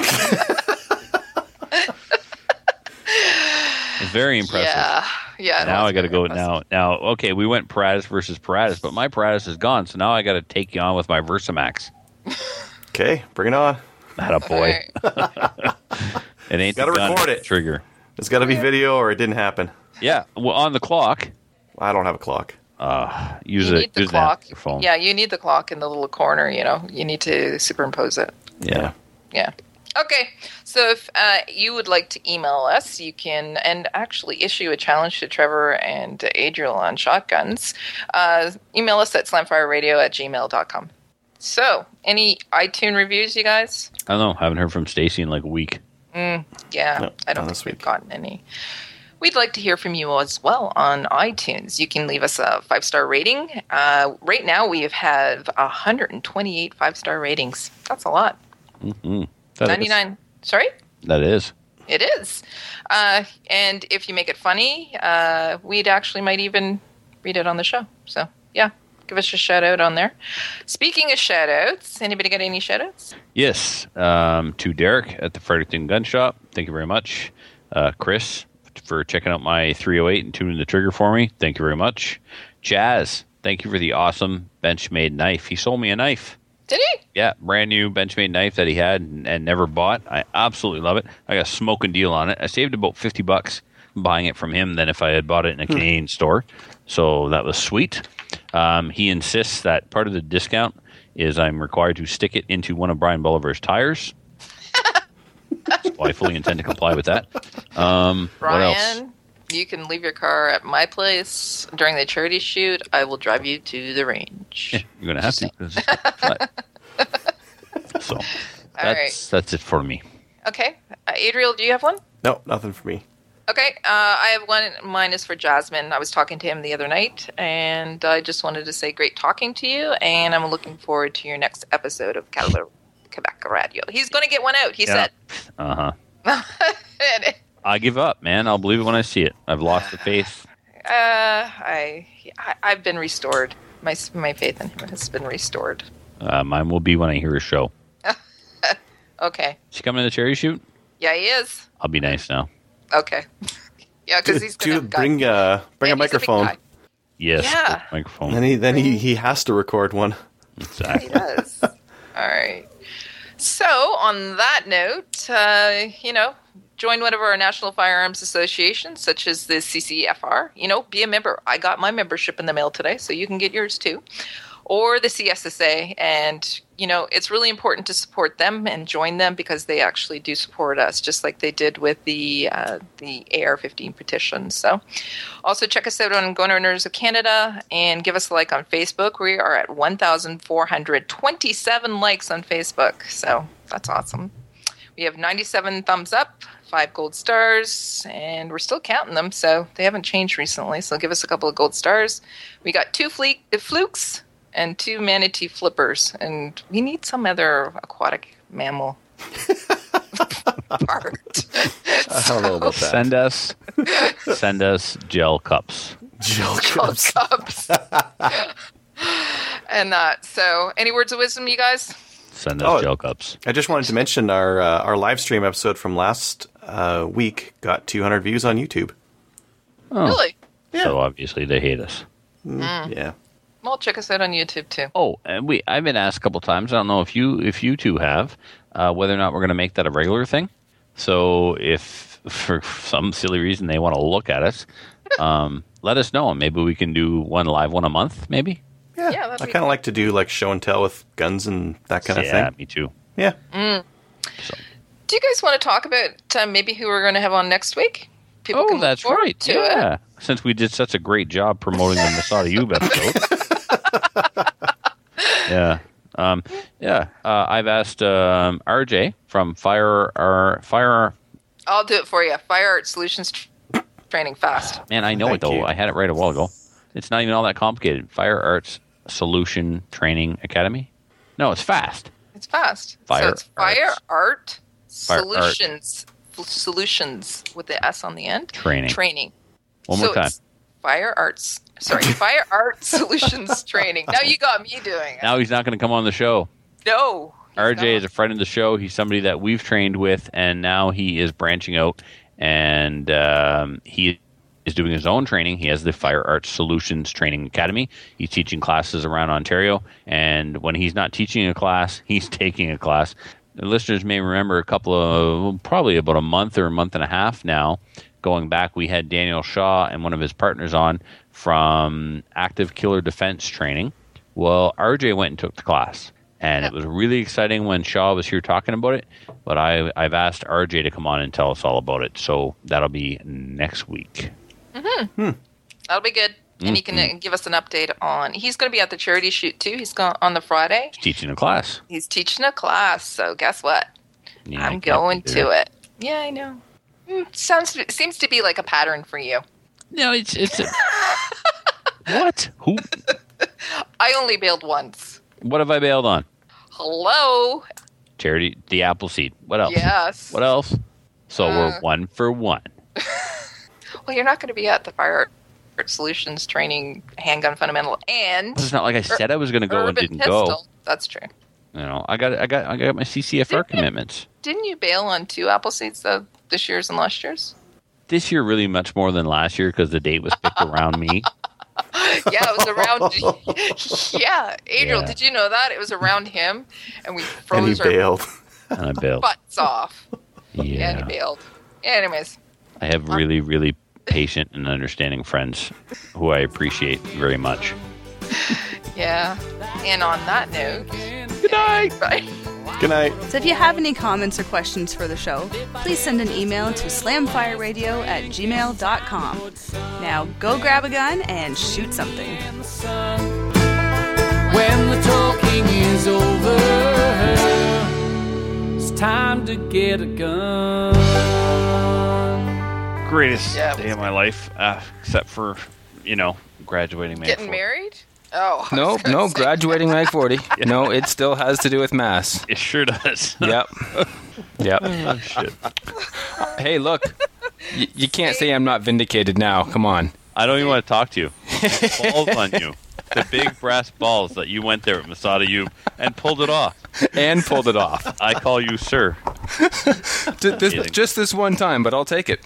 Very impressive. Yeah, yeah. Now I got to go impressive. now. Now, okay, we went Pardus versus Pardus, but my Pardus is gone, so now I got to take you on with my Versamax. Okay, bring it on. Not a boy. All right. It ain't Gotta record it. Trigger. It's got to be video, or it didn't happen. Yeah, well, on the clock. I don't have a clock. Uh, use You it. need the use clock. Your phone. Yeah, you need the clock in the little corner. You know, you need to superimpose it. yeah. Yeah. Okay, so if uh, you would like to email us, you can, and actually issue a challenge to Trevor and Adriel on shotguns. Uh, email us at slamfireradio at gmail.com. So, any iTunes reviews, you guys? I don't know. Haven't heard from Stacy in like a week. Yeah, No, I don't not think we've gotten any. We'd like to hear from you as well on iTunes. You can leave us a five star rating. Uh, right now, we have had 128 five star ratings. That's a lot. Mm, that is. 99. Sorry? That is. It is. Uh, and if you make it funny, uh, we'd actually might even read it on the show. So, yeah, give us a shout out on there. Speaking of shout outs, anybody got any shout outs? Yes. Um, to Derek at the Fredericton Gun Shop. Thank you very much. Uh, Chris for checking out my 308 and tuning the trigger for me. Thank you very much. Jazz. Thank you for the awesome Benchmade knife. He sold me a knife. Did he? Yeah, brand new Benchmade knife that he had and, and never bought. I absolutely love it. I got a smoking deal on it. I saved about fifty bucks buying it from him than if I had bought it in a Canadian store. So that was sweet. Um, he insists that part of the discount is I'm required to stick it into one of Brian Bolivar's tires. so I fully intend to comply with that. Um, what else? Brian, you can leave your car at my place during the charity shoot. I will drive you to the range. You're gonna have to. it's flat. so that's that's it for me. Okay. Uh, Adriel, do you have one? No, nothing for me. Okay, uh, I have one. Mine is for Jasmine. I was talking to him the other night, and I just wanted to say great talking to you, and I'm looking forward to your next episode of Caliber Quebec Radio. He's going to get one out, he Yeah. Uh huh. said. And, I give up, man. I'll believe it when I see it. I've lost the faith. uh, I, I, I've been restored. My, my faith in him has been restored. Uh, mine will be when I hear a show. Okay. Is he coming to the cherry shoot? Yeah, he is. I'll be nice now. Okay. yeah, because he's going to bring uh, bring a And he's big microphone. guy. Yes. Yeah. Microphone. Then he then he, he has to record one. Exactly. He does. All right. So, on that note, uh, you know, join one of our national firearms associations, such as the CCFR. You know, be a member. I got my membership in the mail today, so you can get yours too. Or the CSSA. And, you know, it's really important to support them and join them because they actually do support us, just like they did with the, uh, the AR 15 petition. So, also, check us out on Gun Owners of Canada and give us a like on Facebook. We are at 1,427 likes on Facebook. So that's awesome. We have 97 thumbs up, five gold stars, and we're still counting them. So they haven't changed recently. So give us a couple of gold stars. We got two fleek, uh, flukes and two manatee flippers. And we need some other aquatic mammal part. I don't know about that. Send us, send us gel cups. Gel, Gold Cups. cups. and uh, so, any words of wisdom, you guys? Send us Oh. gel cups. I just wanted to mention our uh, our live stream episode from last uh, week got 200 views on YouTube. Oh. Really? So obviously they hate us. Yeah. Well, check us out on YouTube too. Oh, and we I've been asked a couple times. I don't know if you if you two have uh, whether or not we're going to make that a regular thing. So if for some silly reason they want to look at us, um, let us know. and Maybe we can do one live one a month. Maybe. Yeah. Yeah, that'd I kind of like to do like show and tell with guns and that kind of yeah, thing. Yeah, me too. Yeah. Do you guys want to talk about uh, maybe who we're going to have on next week? People Oh, can look that's forward right. To yeah. It. Since we did such a great job promoting the Massad Ayoob episode. yeah. Um, yeah. Uh, I've asked um, RJ from Fire our Fire. I'll do it for you. Fire Art Solutions Training Fast. Man, I know Thank it though. you. I had it right a while ago. It's not even all that complicated. Fire Arts Solution Training Academy. No, it's fast. It's fast. Fire so it's Fire Arts. Art Fire Art. Solutions. Solutions with the S on the end. Training. Training. One so more time. Fire Arts. Sorry, Fire Art Solutions Training. Now you got me doing it. Now he's not going to come on the show. no. RJ not. is a friend of the show. He's somebody that we've trained with, and now he is branching out, and um, he is doing his own training. He has the Fire Arts Solutions Training Academy. He's teaching classes around Ontario, and when he's not teaching a class, he's taking a class. The listeners may remember a couple of, probably about a month or a month and a half now, going back, we had Daniel Shaw and one of his partners on from Active Killer Defense Training. Well, RJ went and took the class. and it was really exciting when Shaw was here talking about it. But I I've asked RJ to come on and tell us all about it, so that'll be next week. Mm-hmm. Hmm. That'll be good. And he can uh, give us an update on. He's going to be at the charity shoot too. He's going on the Friday. He's Teaching a class. He's teaching a class. So guess what? Yeah, I'm going to it. Yeah, I know. Mm, sounds seems to be like a pattern for you. No, it's it's. A, what? Who? I only bailed once. What have I bailed on? Hello. Charity, the apple seed. What else? Yes. What else? So Uh, we're one for one. Well, you're not going to be at the Fire Solutions training handgun fundamental and It's not like I said I was going to go and didn't pistol. go. That's true. You know, I got I got I got my CCFR Didn't you? commitments. Didn't you bail on two apple seeds though this year's and last year's? This year, really much more than last year because the date was picked around me. Yeah, it was around. yeah, Adriel, Yeah. did you know that it was around him, and we froze And he our bailed. And I bailed. butts off. Yeah, and he Yeah, bailed. Anyways, I have um, really, really patient and understanding friends who I appreciate very much. yeah. And on that note, Good night. bye. Good night. So if you have any comments or questions for the show, please send an email to slamfireradio at gmail.com. Now go grab a gun and shoot something. When the talking is over, it's time to get a gun. Greatest Yeah, day of my life, uh, except for you know graduating. May Getting 4th. married? Oh, No, no, say- graduating Mag 40. No, it still has to do with mass. It sure does. Yep. Yep. oh, shit. Hey, look. Y- you can't say I'm not vindicated now. Come on. I don't even want to talk to you. balls on you. The big brass balls that you went there at Masada U and pulled it off. And pulled it off. I call you sir. Ju- this- just this one time, but I'll take it.